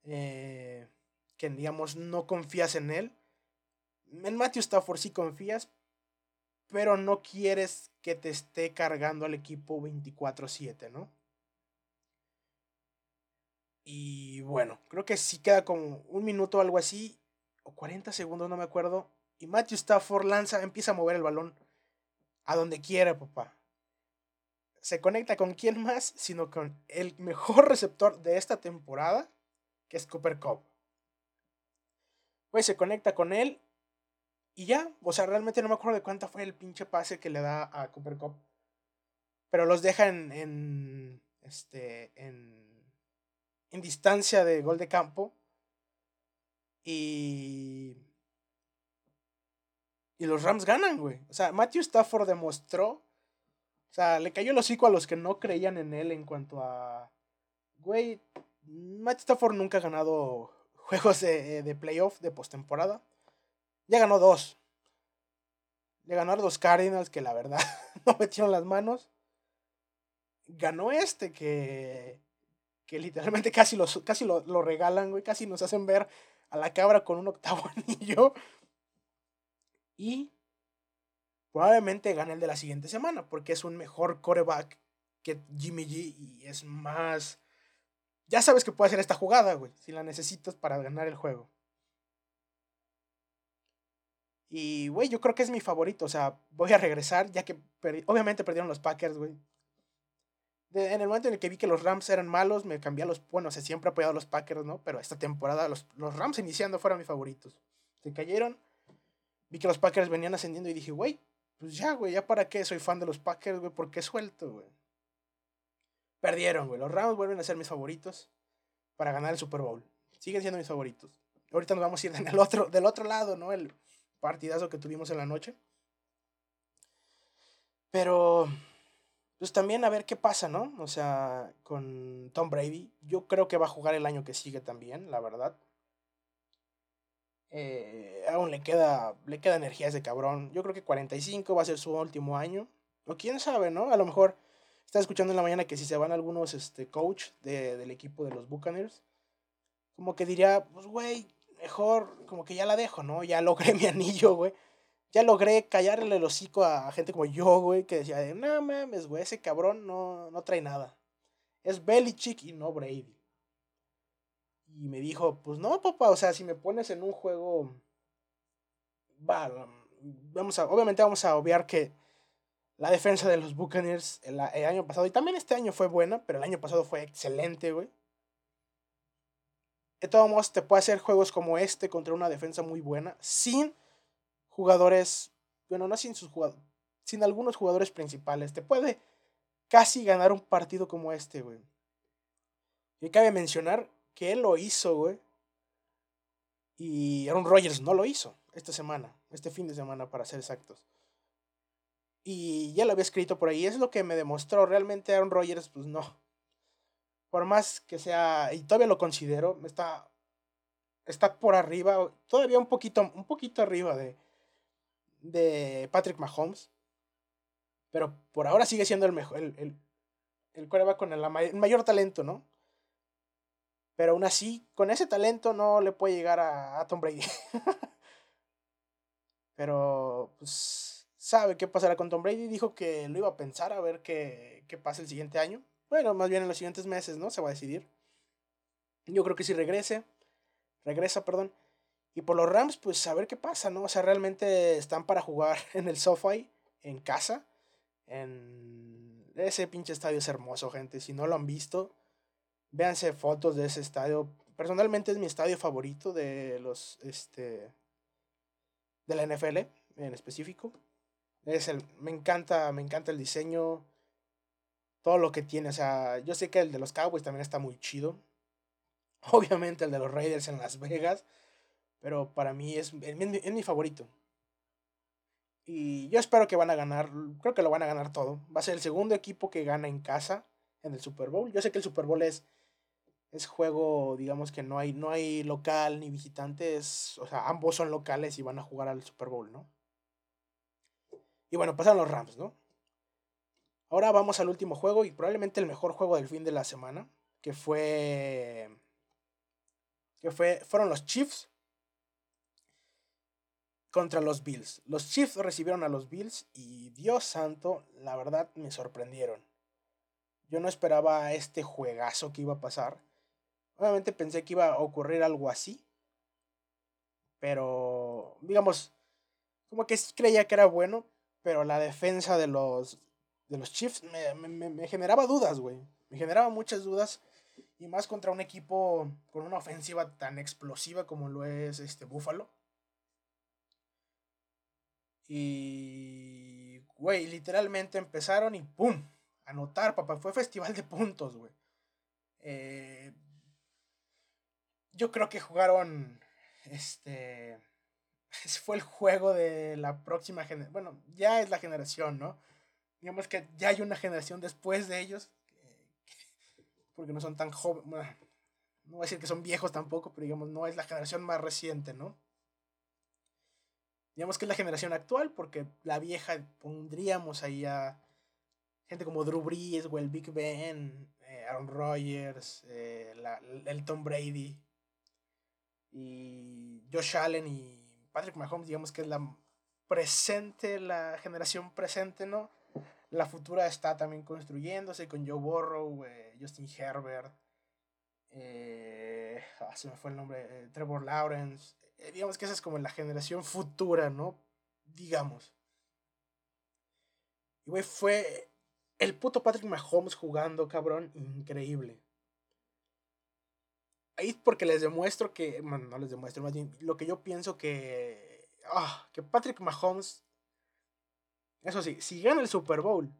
Eh, que digamos no confías en él, en Matthew Stafford sí confías, pero no quieres que te esté cargando al equipo 24-7, ¿no? Y bueno, creo que sí queda como un minuto o algo así, o 40 segundos, no me acuerdo. Y Matthew Stafford lanza, empieza a mover el balón a donde quiera, papá. Se conecta con quién más, sino con el mejor receptor de esta temporada, que es Cooper Cup. Pues se conecta con él y ya, o sea, realmente no me acuerdo de cuánto fue el pinche pase que le da a Cooper Cup. Pero los deja en, en este, en, en distancia de gol de campo. Y... Y los Rams ganan, güey. O sea, Matthew Stafford demostró. O sea, le cayó el hocico a los que no creían en él en cuanto a. Güey, Matthew Stafford nunca ha ganado juegos de, de playoff, de postemporada. Ya ganó dos. Le ganó a los Cardinals, que la verdad no metieron las manos. Ganó este, que, que literalmente casi, los, casi lo, lo regalan, güey. Casi nos hacen ver a la cabra con un octavo anillo. Y probablemente gane el de la siguiente semana, porque es un mejor coreback que Jimmy G y es más... Ya sabes que puede hacer esta jugada, güey, si la necesitas para ganar el juego. Y, güey, yo creo que es mi favorito. O sea, voy a regresar, ya que obviamente perdieron los Packers, güey. En el momento en el que vi que los Rams eran malos, me cambié a los. Bueno, siempre he apoyado a los Packers, ¿no? Pero esta temporada los, los Rams iniciando fueron mis favoritos. Se cayeron. Vi que los Packers venían ascendiendo y dije, güey, pues ya, güey, ya para qué soy fan de los Packers, güey, ¿por qué suelto, güey? Perdieron, güey. Los Rams vuelven a ser mis favoritos para ganar el Super Bowl. Siguen siendo mis favoritos. Ahorita nos vamos a ir otro, del otro lado, ¿no? El, partidazo que tuvimos en la noche. Pero, pues también a ver qué pasa, ¿no? O sea, con Tom Brady. Yo creo que va a jugar el año que sigue también, la verdad. Eh, aún le queda, le queda energía ese cabrón. Yo creo que 45 va a ser su último año. O quién sabe, ¿no? A lo mejor está escuchando en la mañana que si se van algunos este, coach de, del equipo de los Buccaneers, como que diría, pues güey, mejor como que ya la dejo, ¿no? Ya logré mi anillo, güey ya logré callarle el hocico a gente como yo, güey, que decía, no mames, güey, ese cabrón no, no trae nada. Es Belichick y no Brady. Y me dijo, pues no, papá, o sea, si me pones en un juego, va, vamos a, obviamente vamos a obviar que la defensa de los Buccaneers el, el año pasado, y también este año fue buena, pero el año pasado fue excelente, güey. De todos modos, te puede hacer juegos como este contra una defensa muy buena, sin jugadores, bueno, no sin sus jugadores, sin algunos jugadores principales. Te puede casi ganar un partido como este, güey. Y cabe mencionar que él lo hizo, güey. Y Aaron Rodgers no lo hizo esta semana, este fin de semana, para ser exactos. Y ya lo había escrito por ahí. Es lo que me demostró. Realmente Aaron Rodgers, pues no. Por más que sea, y todavía lo considero, está, está por arriba, todavía un poquito, un poquito arriba de, de Patrick Mahomes. Pero por ahora sigue siendo el mejor, el, el, el con el, mayor talento, ¿no? Pero aún así, con ese talento no le puede llegar a, Tom Brady. Pero, pues, sabe qué pasará con Tom Brady. Dijo que lo iba a pensar a ver qué, qué pasa el siguiente año. Bueno, más bien en los siguientes meses, ¿no? Se va a decidir. Yo creo que si regrese, regresa, perdón, y por los Rams, pues a ver qué pasa, ¿no? O sea, realmente están para jugar en el SoFi, en casa. En ese pinche estadio es hermoso, gente. Si no lo han visto, véanse fotos de ese estadio. Personalmente es mi estadio favorito de los, este, de la NFL en específico. Es el, me encanta, me encanta el diseño, todo lo que tiene. O sea, yo sé que el de los Cowboys también está muy chido. Obviamente el de los Raiders en Las Vegas pero para mí es, es, mi favorito. Y yo espero que van a ganar, creo que lo van a ganar todo. Va a ser el segundo equipo que gana en casa en el Super Bowl. Yo sé que el Super Bowl es, es juego, digamos que no hay, no hay local ni visitantes, o sea, ambos son locales y van a jugar al Super Bowl, ¿no? Y bueno, pasan los Rams, ¿no? Ahora vamos al último juego y probablemente el mejor juego del fin de la semana, que fue que fue fueron los Chiefs contra los Bills. Los Chiefs recibieron a los Bills y Dios santo, la verdad me sorprendieron. Yo no esperaba este juegazo que iba a pasar. Obviamente pensé que iba a ocurrir algo así. Pero, digamos, como que creía que era bueno, pero la defensa de los, de los Chiefs me, me generaba dudas, güey. Me generaba muchas dudas. Y más contra un equipo con una ofensiva tan explosiva como lo es este Buffalo. Y, güey, literalmente empezaron y ¡pum! Anotar, papá. Fue festival de puntos, güey. Eh, yo creo que jugaron, este, fue el juego de la próxima generación. Bueno, ya es la generación, ¿no? Digamos que ya hay una generación después de ellos, porque no son tan jóvenes, no voy a decir que son viejos tampoco, pero digamos, no es la generación más reciente, ¿no? Digamos que es la generación actual, porque la vieja pondríamos ahí a gente como Drew Brees o el Big Ben, eh, Aaron Rodgers, eh, el Tom Brady y Josh Allen y Patrick Mahomes, digamos que es la presente, la generación presente, ¿no? La futura está también construyéndose con Joe Burrow, eh, Justin Herbert, ah, se me fue el nombre, Trevor Lawrence, eh, digamos que esa es como la generación futura, ¿no? Digamos. Y, güey, fue el puto Patrick Mahomes jugando, cabrón, increíble. Ahí porque les demuestro que, bueno, no les demuestro, más bien lo que yo pienso que, ah, que Patrick Mahomes, eso sí, si gana el Super Bowl,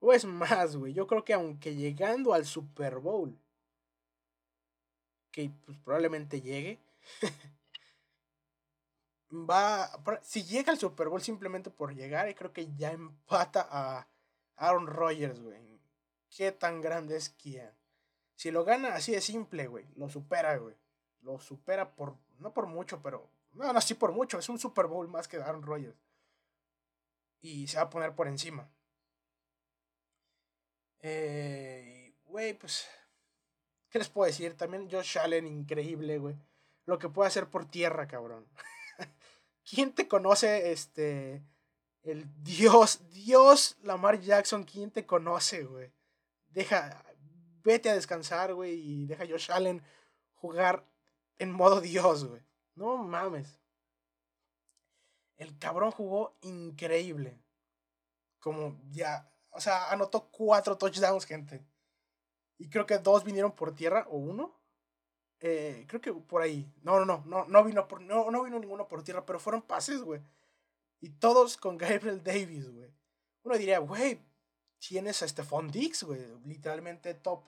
o es más, güey, yo creo que aunque llegando al Super Bowl, que pues, probablemente llegue, va. Si llega al Super Bowl simplemente por llegar, y creo que ya empata a Aaron Rodgers, güey. ¿Qué tan grande es quién? Si lo gana así de simple, güey, lo supera, güey. Lo supera por, no por mucho, pero, no, no, sí por mucho. Es un Super Bowl más que Aaron Rodgers. Y se va a poner por encima. Eh, güey, pues, ¿qué les puedo decir? También Josh Allen, increíble, güey. Lo que puede hacer por tierra, cabrón. ¿Quién te conoce, este, el Dios, Dios Lamar Jackson? ¿Quién te conoce, güey? Deja, vete a descansar, güey, y deja a Josh Allen jugar en modo Dios, güey. No mames. El cabrón jugó increíble. Como ya, o sea, anotó cuatro touchdowns, gente. Y creo que dos vinieron por tierra, o uno. Eh, creo que por ahí. No, no, no, no, no vino, por, no, no vino ninguno por tierra, pero fueron pases, güey. Y todos con Gabriel Davis, güey. Uno diría, güey, tienes a Stephon Dix, güey. Literalmente top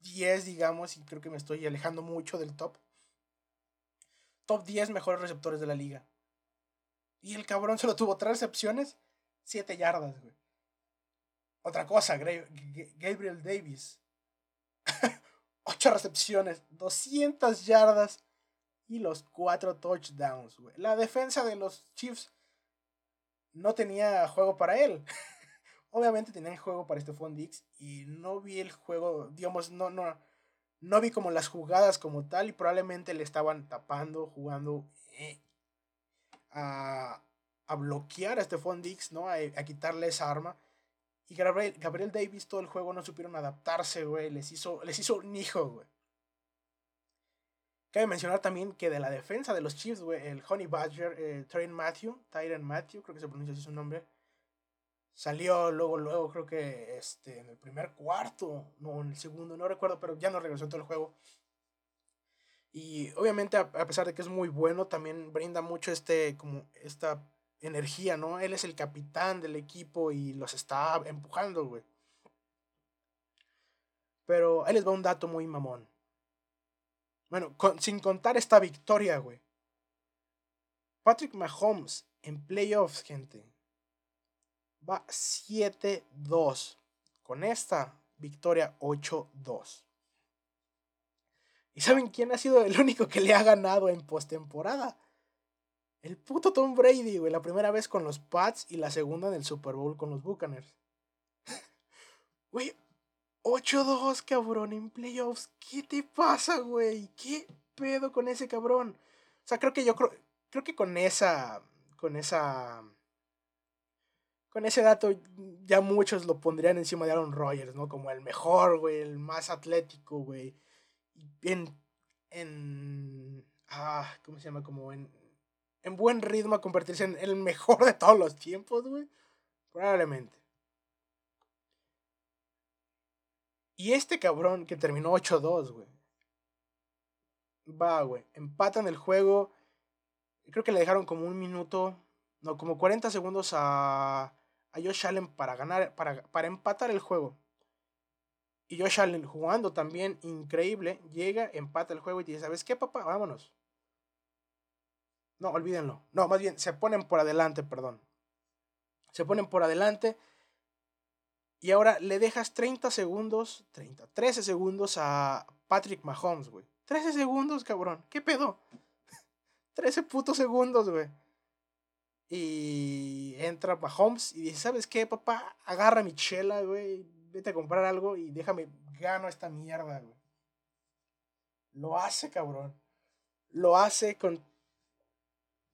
10, eh, digamos, y creo que me estoy alejando mucho del top. Top 10 mejores receptores de la liga. Y el cabrón solo tuvo tres recepciones, 7 yardas, güey. Otra cosa, Gabriel Davis. 8 recepciones, 200 yardas y los 4 touchdowns, güey. La defensa de los Chiefs no tenía juego para él. Obviamente tenían juego para Stephon Dix y no vi el juego, digamos, no, no, no vi como las jugadas como tal y probablemente le estaban tapando, jugando eh, a, a, bloquear a Stephon Dix, ¿no? A quitarle esa arma. Y Gabriel, Gabriel, Davis todo el juego no supieron adaptarse, güey. Les hizo, les hizo un hijo, güey. Cabe mencionar también que de la defensa de los Chiefs, güey, el Honey Badger, eh, Tyron Matthew, Tyron Matthew, creo que se pronuncia así su nombre, salió luego, luego, creo que este, en el primer cuarto, no, en el segundo, no recuerdo, pero ya no regresó todo el juego. Y obviamente, a, a pesar de que es muy bueno, también brinda mucho este, como, esta energía, ¿no? Él es el capitán del equipo y los está empujando, güey. Pero él les va un dato muy mamón. Bueno, sin contar esta victoria, güey. Patrick Mahomes en playoffs, gente. Va 7-2. Con esta victoria 8-2. ¿Y saben quién ha sido el único que le ha ganado en postemporada? El puto Tom Brady, güey. La primera vez con los Pats y la segunda en el Super Bowl con los Buccaneers. Güey, 8-2, cabrón, en playoffs. ¿Qué te pasa, güey? ¿Qué pedo con ese cabrón? O sea, creo que yo creo, creo que con esa, con esa, con ese dato ya muchos lo pondrían encima de Aaron Rodgers, ¿no? Como el mejor, güey, el más atlético, güey. En, en, ah, ¿cómo se llama? Como en, en buen ritmo a convertirse en el mejor de todos los tiempos, güey. Probablemente. Y este cabrón que terminó 8-2, güey. Va, güey. Empatan el juego. Creo que le dejaron como un minuto. No, como 40 segundos a, a Josh Allen para ganar. Para, para empatar el juego. Y Josh Allen jugando también increíble. Llega, empata el juego y dice: ¿Sabes qué, papá? Vámonos. No, olvídenlo. No, más bien, se ponen por adelante, perdón. Se ponen por adelante. Y ahora le dejas 30 segundos, 30, 13 segundos a Patrick Mahomes, güey. 13 segundos, cabrón. ¿Qué pedo? 13 putos segundos, güey. Y entra Mahomes y dice, ¿sabes qué, papá? Agarra mi chela, güey. Vete a comprar algo y déjame, gano esta mierda, güey. Lo hace, cabrón. Lo hace con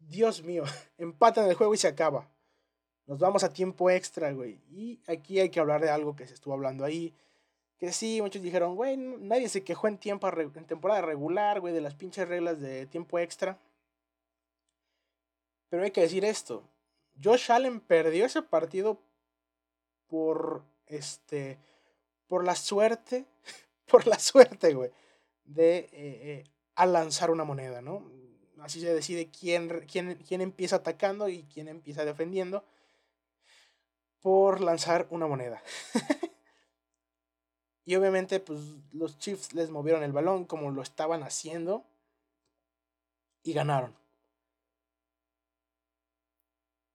Dios mío, empatan el juego y se acaba. Nos vamos a tiempo extra, güey. Y aquí hay que hablar de algo que se estuvo hablando ahí. Que sí, muchos dijeron, güey, nadie se quejó en, tiempo, en temporada regular, güey, de las pinches reglas de tiempo extra. Pero hay que decir esto. Josh Allen perdió ese partido por, este, por la suerte, por la suerte, güey, de eh, eh, al lanzar una moneda, ¿no? Así se decide quién, quién, quién empieza atacando y quién empieza defendiendo por lanzar una moneda. y obviamente, pues los Chiefs les movieron el balón como lo estaban haciendo y ganaron.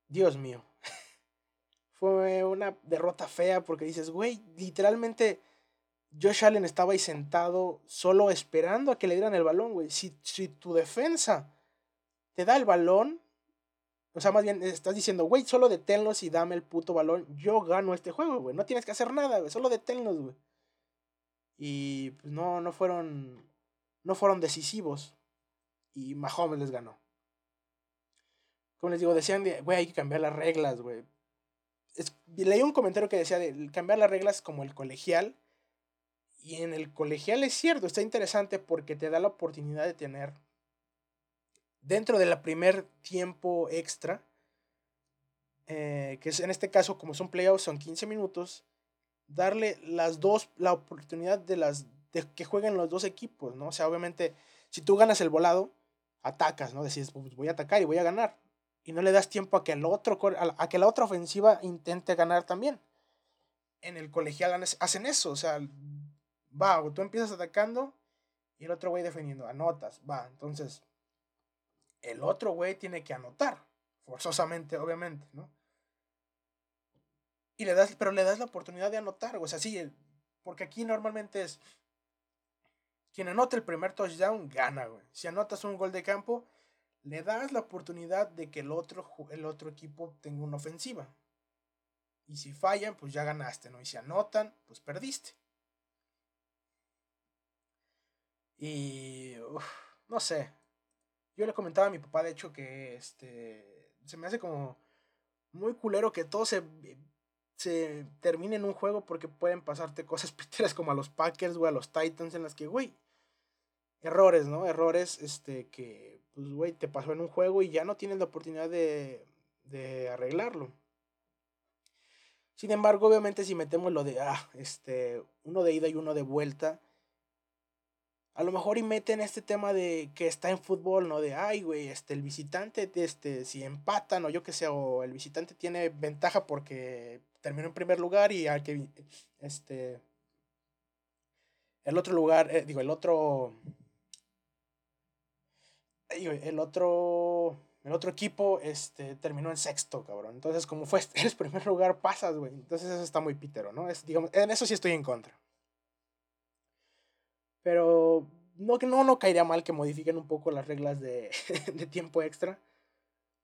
Dios mío. fue una derrota fea porque dices, güey, literalmente Josh Allen estaba ahí sentado solo esperando a que le dieran el balón, güey. Si, si tu defensa te da el balón, o sea, más bien estás diciendo, güey, solo deténlos y dame el puto balón. Yo gano este juego, güey. No tienes que hacer nada, güey. Solo deténlos, güey. Y pues no, no fueron. No fueron decisivos. Y Mahomes les ganó. Como les digo, decían, güey, hay que cambiar las reglas, güey. leí un comentario que decía de cambiar las reglas como el colegial. Y en el colegial es cierto, está interesante porque te da la oportunidad de tener dentro del primer tiempo extra, eh, que es en este caso como son playoffs, son 15 minutos, darle las dos, la oportunidad de, las, de que jueguen los dos equipos, ¿no? O sea, obviamente, si tú ganas el volado, atacas, ¿no? Decís, pues voy a atacar y voy a ganar. Y no le das tiempo a que, el otro, a que la otra ofensiva intente ganar también. En el colegial hacen eso, o sea, va, tú empiezas atacando y el otro güey defendiendo, anotas, va, entonces el otro güey tiene que anotar, forzosamente, obviamente, ¿no? Y le das, pero le das la oportunidad de anotar, o sea, sí, porque aquí normalmente es, quien anota el primer touchdown gana, güey. Si anotas un gol de campo, le das la oportunidad de que el otro, el otro equipo tenga una ofensiva. Y si fallan, pues ya ganaste, ¿no? Y si anotan, pues perdiste. Y, no sé, yo le comentaba a mi papá, de hecho, que este se me hace como muy culero que todo se, se termine en un juego porque pueden pasarte cosas piteras como a los Packers, o a los Titans, en las que, güey, errores, ¿no? Errores, este, que, pues, güey, te pasó en un juego y ya no tienes la oportunidad de, de arreglarlo. Sin embargo, obviamente, si metemos lo de, ah, este, uno de ida y uno de vuelta, a lo mejor y meten este tema de que está en fútbol, ¿no? De, ay, güey, este, el visitante, este, si empatan o yo qué sé, o el visitante tiene ventaja porque terminó en primer lugar y al que, este, el otro lugar, eh, digo, el otro, el otro, el otro equipo, este, terminó en sexto, cabrón. Entonces, como fue el primer lugar, pasas, güey. Entonces eso está muy pitero, ¿no? Es, digamos, en eso sí estoy en contra. Pero no, no, no caería mal que modifiquen un poco las reglas de, de tiempo extra.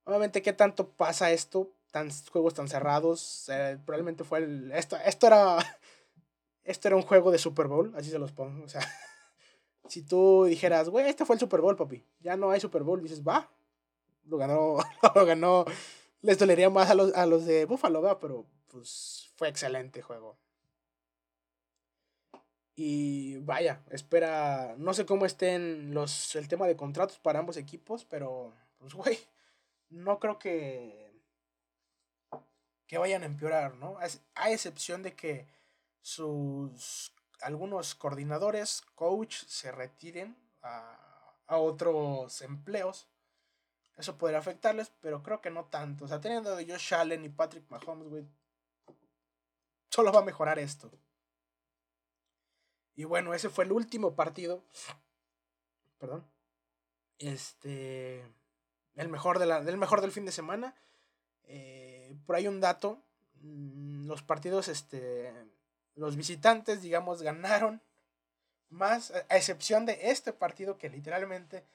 Obviamente, ¿qué tanto pasa esto? Tan, juegos tan cerrados. Eh, probablemente fue el. Esto, esto era. Esto era un juego de Super Bowl, así se los pongo. O sea, si tú dijeras, güey, este fue el Super Bowl, papi. Ya no hay Super Bowl, dices, va. Lo ganó. Lo ganó. Les dolería más a los, a los de Buffalo, pero pues fue excelente juego. Y vaya, espera, no sé cómo estén los, el tema de contratos para ambos equipos, pero pues güey, no creo que, que vayan a empeorar, ¿no? A excepción de que sus algunos coordinadores, coach, se retiren a, a otros empleos. Eso podría afectarles, pero creo que no tanto. O sea, teniendo de Josh Allen y Patrick Mahomes, güey, solo va a mejorar esto. Y bueno, ese fue el último partido. Perdón. Este. El mejor, de la, del mejor del fin de semana. Eh, por ahí un dato. Mm, los partidos, este. Los visitantes, digamos, ganaron más. A excepción de este partido que literalmente.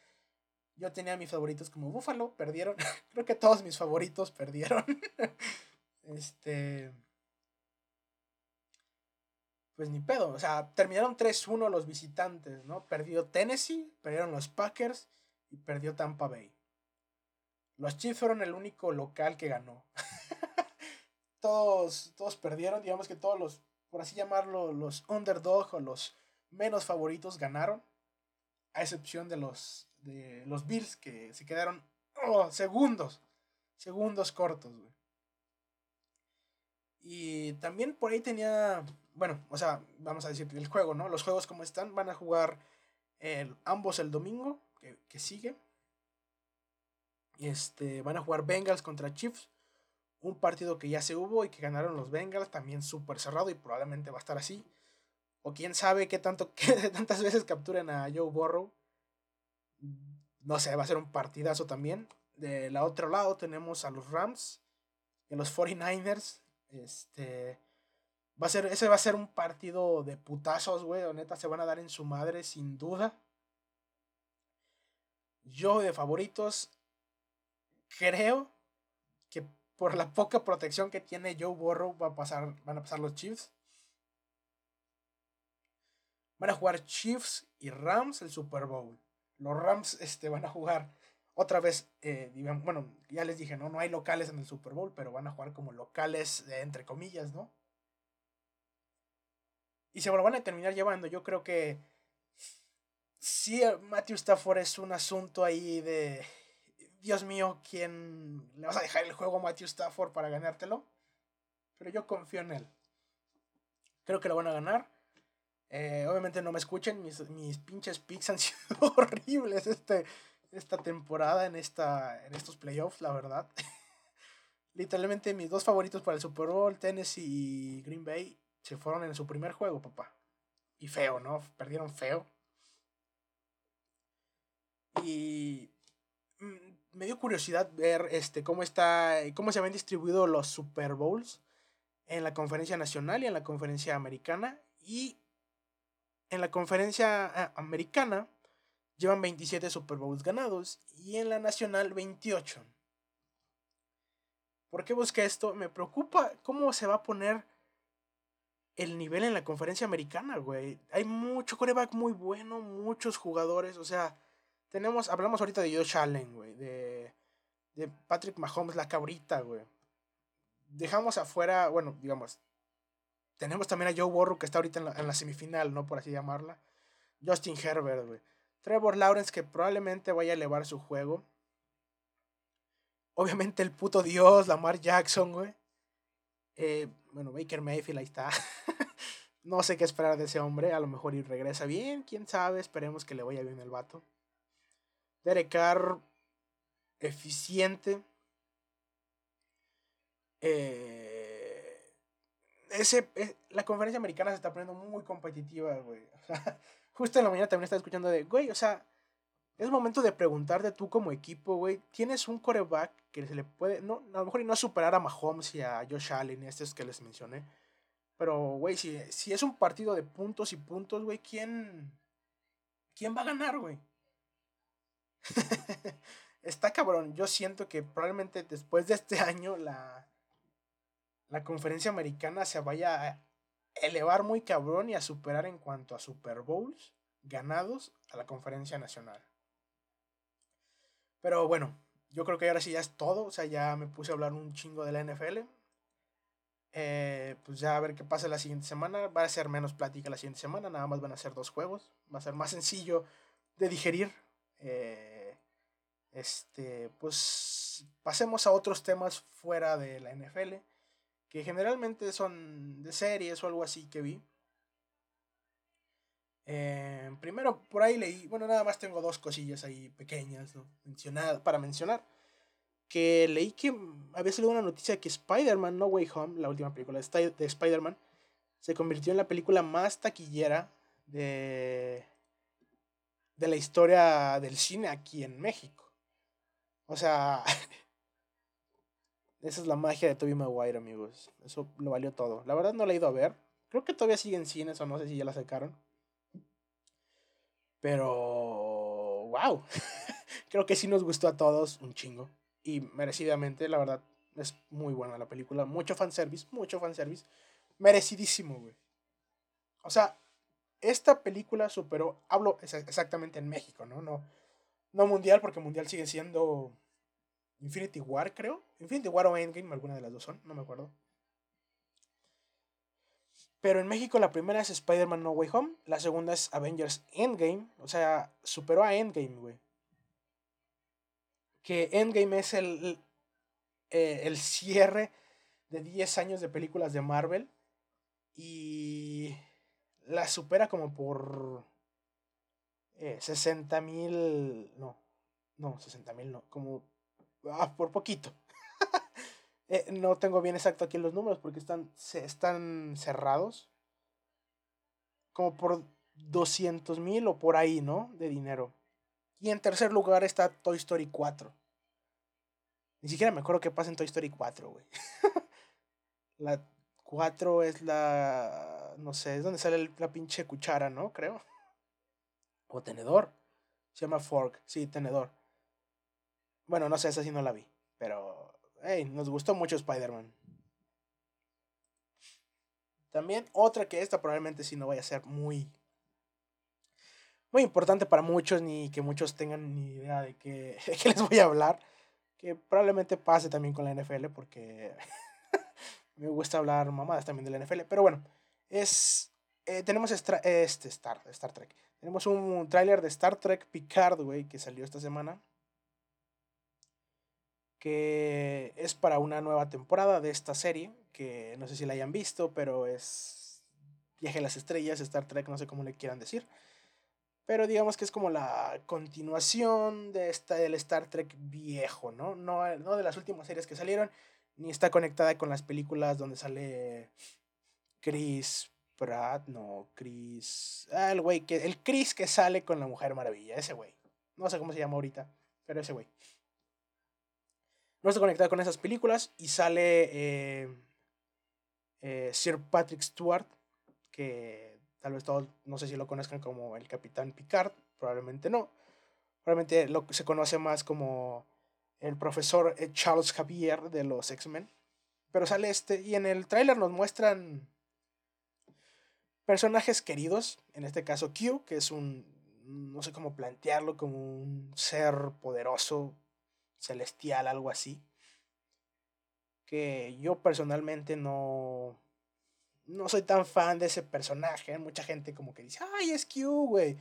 Yo tenía mis favoritos como Búfalo, perdieron. Creo que todos mis favoritos perdieron. este pues ni pedo. O sea, terminaron 3-1 los visitantes, ¿no? Perdió Tennessee, perdieron los Packers y perdió Tampa Bay. Los Chiefs fueron el único local que ganó. todos, todos perdieron, digamos que todos los, por así llamarlo, los underdog o los menos favoritos ganaron. A excepción de los, de los Bills que se quedaron oh, segundos, segundos cortos, güey. Y también por ahí tenía bueno, o sea, vamos a decir el juego, ¿no? Los juegos como están van a jugar ambos el domingo que, que sigue. Este, van a jugar Bengals contra Chiefs. Un partido que ya se hubo y que ganaron los Bengals, también súper cerrado y probablemente va a estar así. O quién sabe qué tanto, qué tantas veces capturen a Joe Burrow. No sé, va a ser un partidazo también. De la otro lado tenemos a los Rams y a los 49ers Este. Va a ser, ese va a ser un partido de putazos, güey. Neta, se van a dar en su madre, sin duda. Yo de favoritos, creo que por la poca protección que tiene Joe Burrow va a pasar, van a pasar los Chiefs. Van a jugar Chiefs y Rams el Super Bowl. Los Rams este, van a jugar otra vez, eh, bueno, ya les dije, ¿no? No hay locales en el Super Bowl, pero van a jugar como locales, entre comillas, ¿no? Y se lo van a terminar llevando. Yo creo que sí, Matthew Stafford es un asunto ahí de, Dios mío, ¿quién le vas a dejar el juego a Matthew Stafford para ganártelo? Pero yo confío en él. Creo que lo van a ganar. Eh, obviamente no me escuchen, mis, mis pinches picks han sido horribles este, esta temporada en, esta, en estos playoffs, la verdad. Literalmente mis dos favoritos para el Super Bowl, Tennessee y Green Bay, se fueron en su primer juego, papá. Y feo, ¿no? Perdieron feo. Y mm, me dio curiosidad ver este, cómo, está, cómo se habían distribuido los Super Bowls en la conferencia nacional y en la conferencia americana. Y en la conferencia ah, americana llevan 27 Super Bowls ganados y en la nacional 28. ¿Por qué busqué esto? Me preocupa cómo se va a poner el nivel en la conferencia americana, güey. Hay mucho coreback muy bueno, muchos jugadores, o sea, tenemos, hablamos ahorita de Josh Allen, güey, de, de Patrick Mahomes, la cabrita, güey. Dejamos afuera, bueno, digamos, tenemos también a Joe Burrow que está ahorita en la, en la semifinal, ¿no? Por así llamarla. Justin Herbert, güey. Trevor Lawrence que probablemente vaya a elevar su juego. Obviamente el puto Dios, Lamar Jackson, güey. Eh, bueno, Baker Mayfield ahí está. no sé qué esperar de ese hombre. A lo mejor y regresa bien, quién sabe. Esperemos que le vaya bien el vato. Derek Carr, eficiente. Eh, ese, eh, la conferencia americana se está poniendo muy competitiva, güey. O sea, justo en la mañana también estaba escuchando de, güey, o sea, es momento de preguntarte tú como equipo, güey, ¿tienes un coreback que se le puede, no, a lo mejor no superar a Mahomes y a Josh Allen, estos que les mencioné? Pero, güey, si, si es un partido de puntos y puntos, güey, ¿quién, ¿quién va a ganar, güey? Está cabrón. Yo siento que probablemente después de este año la, la conferencia americana se vaya a elevar muy cabrón y a superar en cuanto a Super Bowls ganados a la conferencia nacional. Pero bueno, yo creo que ahora sí ya es todo. O sea, ya me puse a hablar un chingo de la NFL. Eh, pues ya a ver qué pasa la siguiente semana. Va a ser menos plática la siguiente semana. Nada más van a ser dos juegos. Va a ser más sencillo de digerir. Eh, este, pues pasemos a otros temas fuera de la NFL, que generalmente son de series o algo así que vi. Eh, primero, por ahí leí, bueno, nada más tengo dos cosillas ahí pequeñas para mencionar. Que leí que había salido una noticia que Spider-Man No Way Home, la última película de Spider-Man, se convirtió en la película más taquillera de, de la historia del cine aquí en México. O sea, esa es la magia de Tobey Maguire, amigos. Eso lo valió todo. La verdad no la he ido a ver. Creo que todavía sigue en cines o no sé si ya la sacaron. Pero, wow. Creo que sí nos gustó a todos un chingo. Y merecidamente, la verdad, es muy buena la película. Mucho fanservice, mucho fanservice. Merecidísimo, güey. O sea, esta película superó, hablo exactamente en México, ¿no? No, no mundial, porque mundial sigue siendo Infinity War, creo. Infinity War o Endgame, alguna de las dos son, no me acuerdo. Pero en México la primera es Spider-Man No Way Home, la segunda es Avengers Endgame, o sea, superó a Endgame, güey. Que Endgame es el, eh, el cierre de 10 años de películas de Marvel y la supera como por eh, 60 mil, no, no, 60 mil no, como ah, por poquito. Eh, no tengo bien exacto aquí los números porque están, se, están cerrados. Como por 200 mil o por ahí, ¿no? De dinero. Y en tercer lugar está Toy Story 4. Ni siquiera me acuerdo qué pasa en Toy Story 4, güey. La 4 es la. No sé, es donde sale la pinche cuchara, ¿no? Creo. O tenedor. Se llama fork. Sí, tenedor. Bueno, no sé, esa sí no la vi. Pero. Hey, nos gustó mucho Spider-Man. También otra que esta probablemente sí no vaya a ser muy. Muy importante para muchos, ni que muchos tengan ni idea de qué, qué les voy a hablar. Que probablemente pase también con la NFL, porque me gusta hablar mamadas también de la NFL. Pero bueno, es. Eh, tenemos este Star, Star Trek. Tenemos un tráiler de Star Trek Picard, güey, que salió esta semana. Que es para una nueva temporada de esta serie. Que no sé si la hayan visto, pero es. Viaje a las estrellas, Star Trek, no sé cómo le quieran decir. Pero digamos que es como la continuación de esta, del Star Trek viejo, ¿no? ¿no? No de las últimas series que salieron, ni está conectada con las películas donde sale Chris Pratt, no, Chris. Ah, el güey que. El Chris que sale con la Mujer Maravilla, ese güey. No sé cómo se llama ahorita, pero ese güey. No está conectada con esas películas y sale eh, eh, Sir Patrick Stewart, que tal vez todos, no sé si lo conozcan como el Capitán Picard, probablemente no. Probablemente lo, se conoce más como el profesor eh, Charles Javier de los X-Men. Pero sale este y en el tráiler nos muestran personajes queridos, en este caso Q, que es un, no sé cómo plantearlo, como un ser poderoso, celestial, algo así. Que yo personalmente no, no soy tan fan de ese personaje. Mucha gente como que dice, ay, es Q, güey.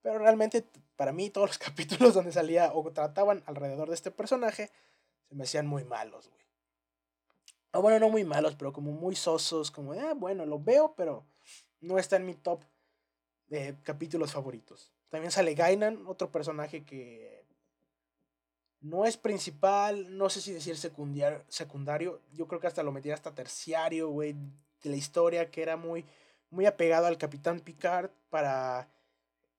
Pero realmente para mí todos los capítulos donde salía o trataban alrededor de este personaje se me hacían muy malos, güey. O bueno, no muy malos, pero como muy sosos, como ah, bueno, lo veo, pero no está en mi top de capítulos favoritos. También sale Gainan, otro personaje que no es principal, no sé si decir secundario, yo creo que hasta lo metía hasta terciario, güey, de la historia, que era muy, muy apegado al Capitán Picard para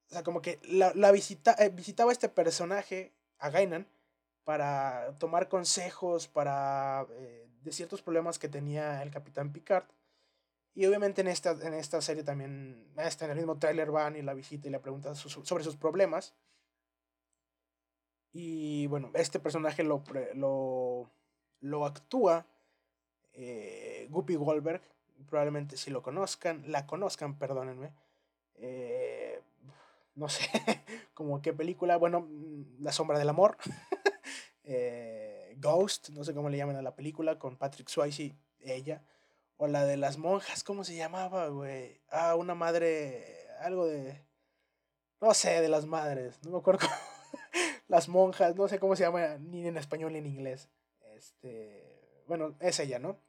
o sea, como que la, visita, eh, visitaba este personaje, a Gainan, para tomar consejos para eh, de ciertos problemas que tenía el Capitán Picard. Y obviamente en esta, en esta serie también, en el mismo trailer van y la visita y le pregunta sobre sus problemas. Y bueno, este personaje lo, lo, lo actúa eh, Guppy Goldberg. Probablemente si lo conozcan, la conozcan, perdónenme. Eh, no sé, como qué película, bueno, mm, La sombra del amor, eh, Ghost, no sé cómo le llaman a la película, con Patrick Swayze, ella, o la de las monjas, ¿cómo se llamaba, güey? Ah, una madre, algo de, no sé, de las madres, no me acuerdo cómo, las monjas, no sé cómo se llama, ni en español ni en inglés, este, bueno, es ella, ¿no?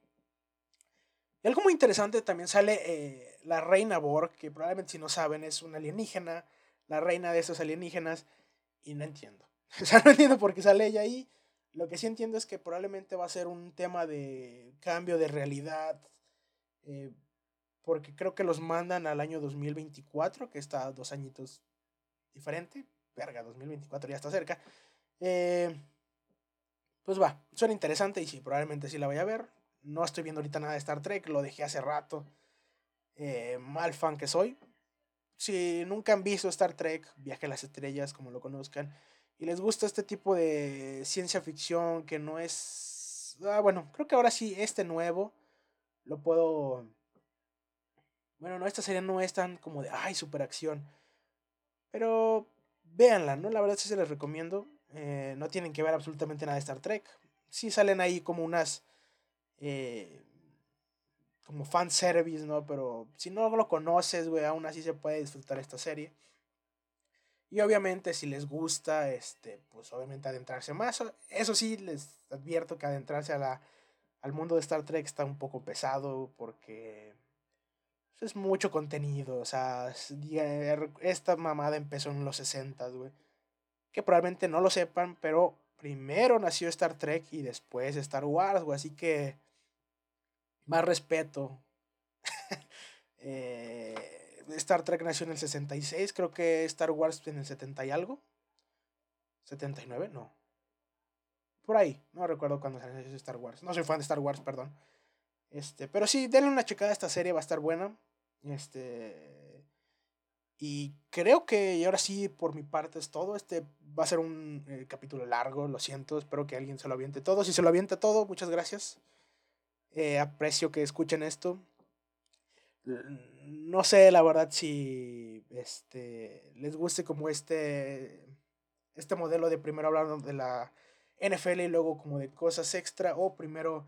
Y algo muy interesante también sale eh, la reina Borg, que probablemente si no saben es una alienígena la reina de esos alienígenas y no entiendo. O sea, no entiendo por qué sale ella ahí. Lo que sí entiendo es que probablemente va a ser un tema de cambio de realidad. Eh, porque creo que los mandan al año 2024, que está dos añitos diferente. Verga, 2024 ya está cerca. Eh, pues va, suena interesante y sí, probablemente sí la voy a ver. No estoy viendo ahorita nada de Star Trek, lo dejé hace rato. Eh, mal fan que soy, si nunca han visto Star Trek, Viaje a las Estrellas, como lo conozcan, y les gusta este tipo de ciencia ficción que no es... Ah, bueno, creo que ahora sí, este nuevo lo puedo... Bueno, no, esta serie no es tan como de, ay, superacción. Pero véanla, ¿no? La verdad sí se les recomiendo. Eh, no tienen que ver absolutamente nada de Star Trek. Sí salen ahí como unas... Eh, como fan service, ¿no? Pero si no lo conoces, güey, aún así se puede disfrutar esta serie. Y obviamente si les gusta, este, pues obviamente adentrarse más. Eso sí, les advierto que adentrarse a la, al mundo de Star Trek está un poco pesado porque es mucho contenido. O sea, esta mamada empezó en los 60, güey. Que probablemente no lo sepan, pero primero nació Star Trek y después Star Wars, güey. Así que más respeto. Eh, Star Trek nació en el 66, creo que Star Wars en el 70 y algo. 79, no. Por ahí, no recuerdo cuándo salió Star Wars. No soy fan de Star Wars, perdón. Este, pero sí, denle una checada a esta serie, va a estar buena. Este. Y creo que ahora sí, por mi parte es todo. Este va a ser un eh, capítulo largo, lo siento. Espero que alguien se lo aviente todo. Si se lo avienta todo, muchas gracias. Eh, aprecio que escuchen esto. No sé, la verdad, si este, les guste como este, este modelo de primero hablando de la NFL y luego como de cosas extra. O primero,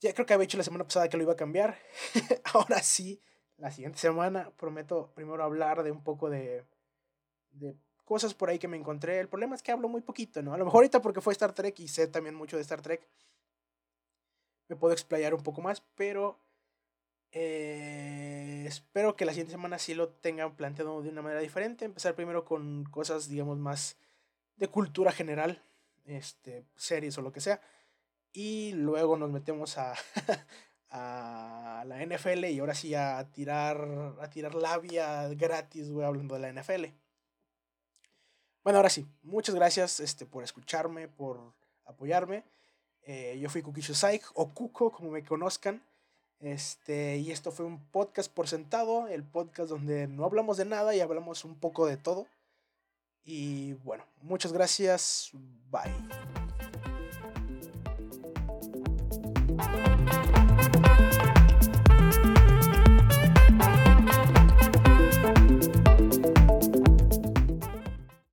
ya creo que había dicho la semana pasada que lo iba a cambiar. Ahora sí, la siguiente semana prometo primero hablar de un poco de, de cosas por ahí que me encontré. El problema es que hablo muy poquito, ¿no? A lo mejor ahorita porque fue Star Trek y sé también mucho de Star Trek me puedo explayar un poco más, pero eh, espero que la siguiente semana sí lo tengan planteado de una manera diferente. Empezar primero con cosas, digamos, más de cultura general, este, series o lo que sea, y luego nos metemos a, a la NFL y ahora sí a tirar, a tirar labia gratis, güey, hablando de la NFL. Bueno, ahora sí, muchas gracias este, por escucharme, por apoyarme. Eh, yo fui Kukisho Saik, o Kuko, como me conozcan. Este, y esto fue un podcast por sentado, el podcast donde no hablamos de nada y hablamos un poco de todo. Y bueno, muchas gracias. Bye.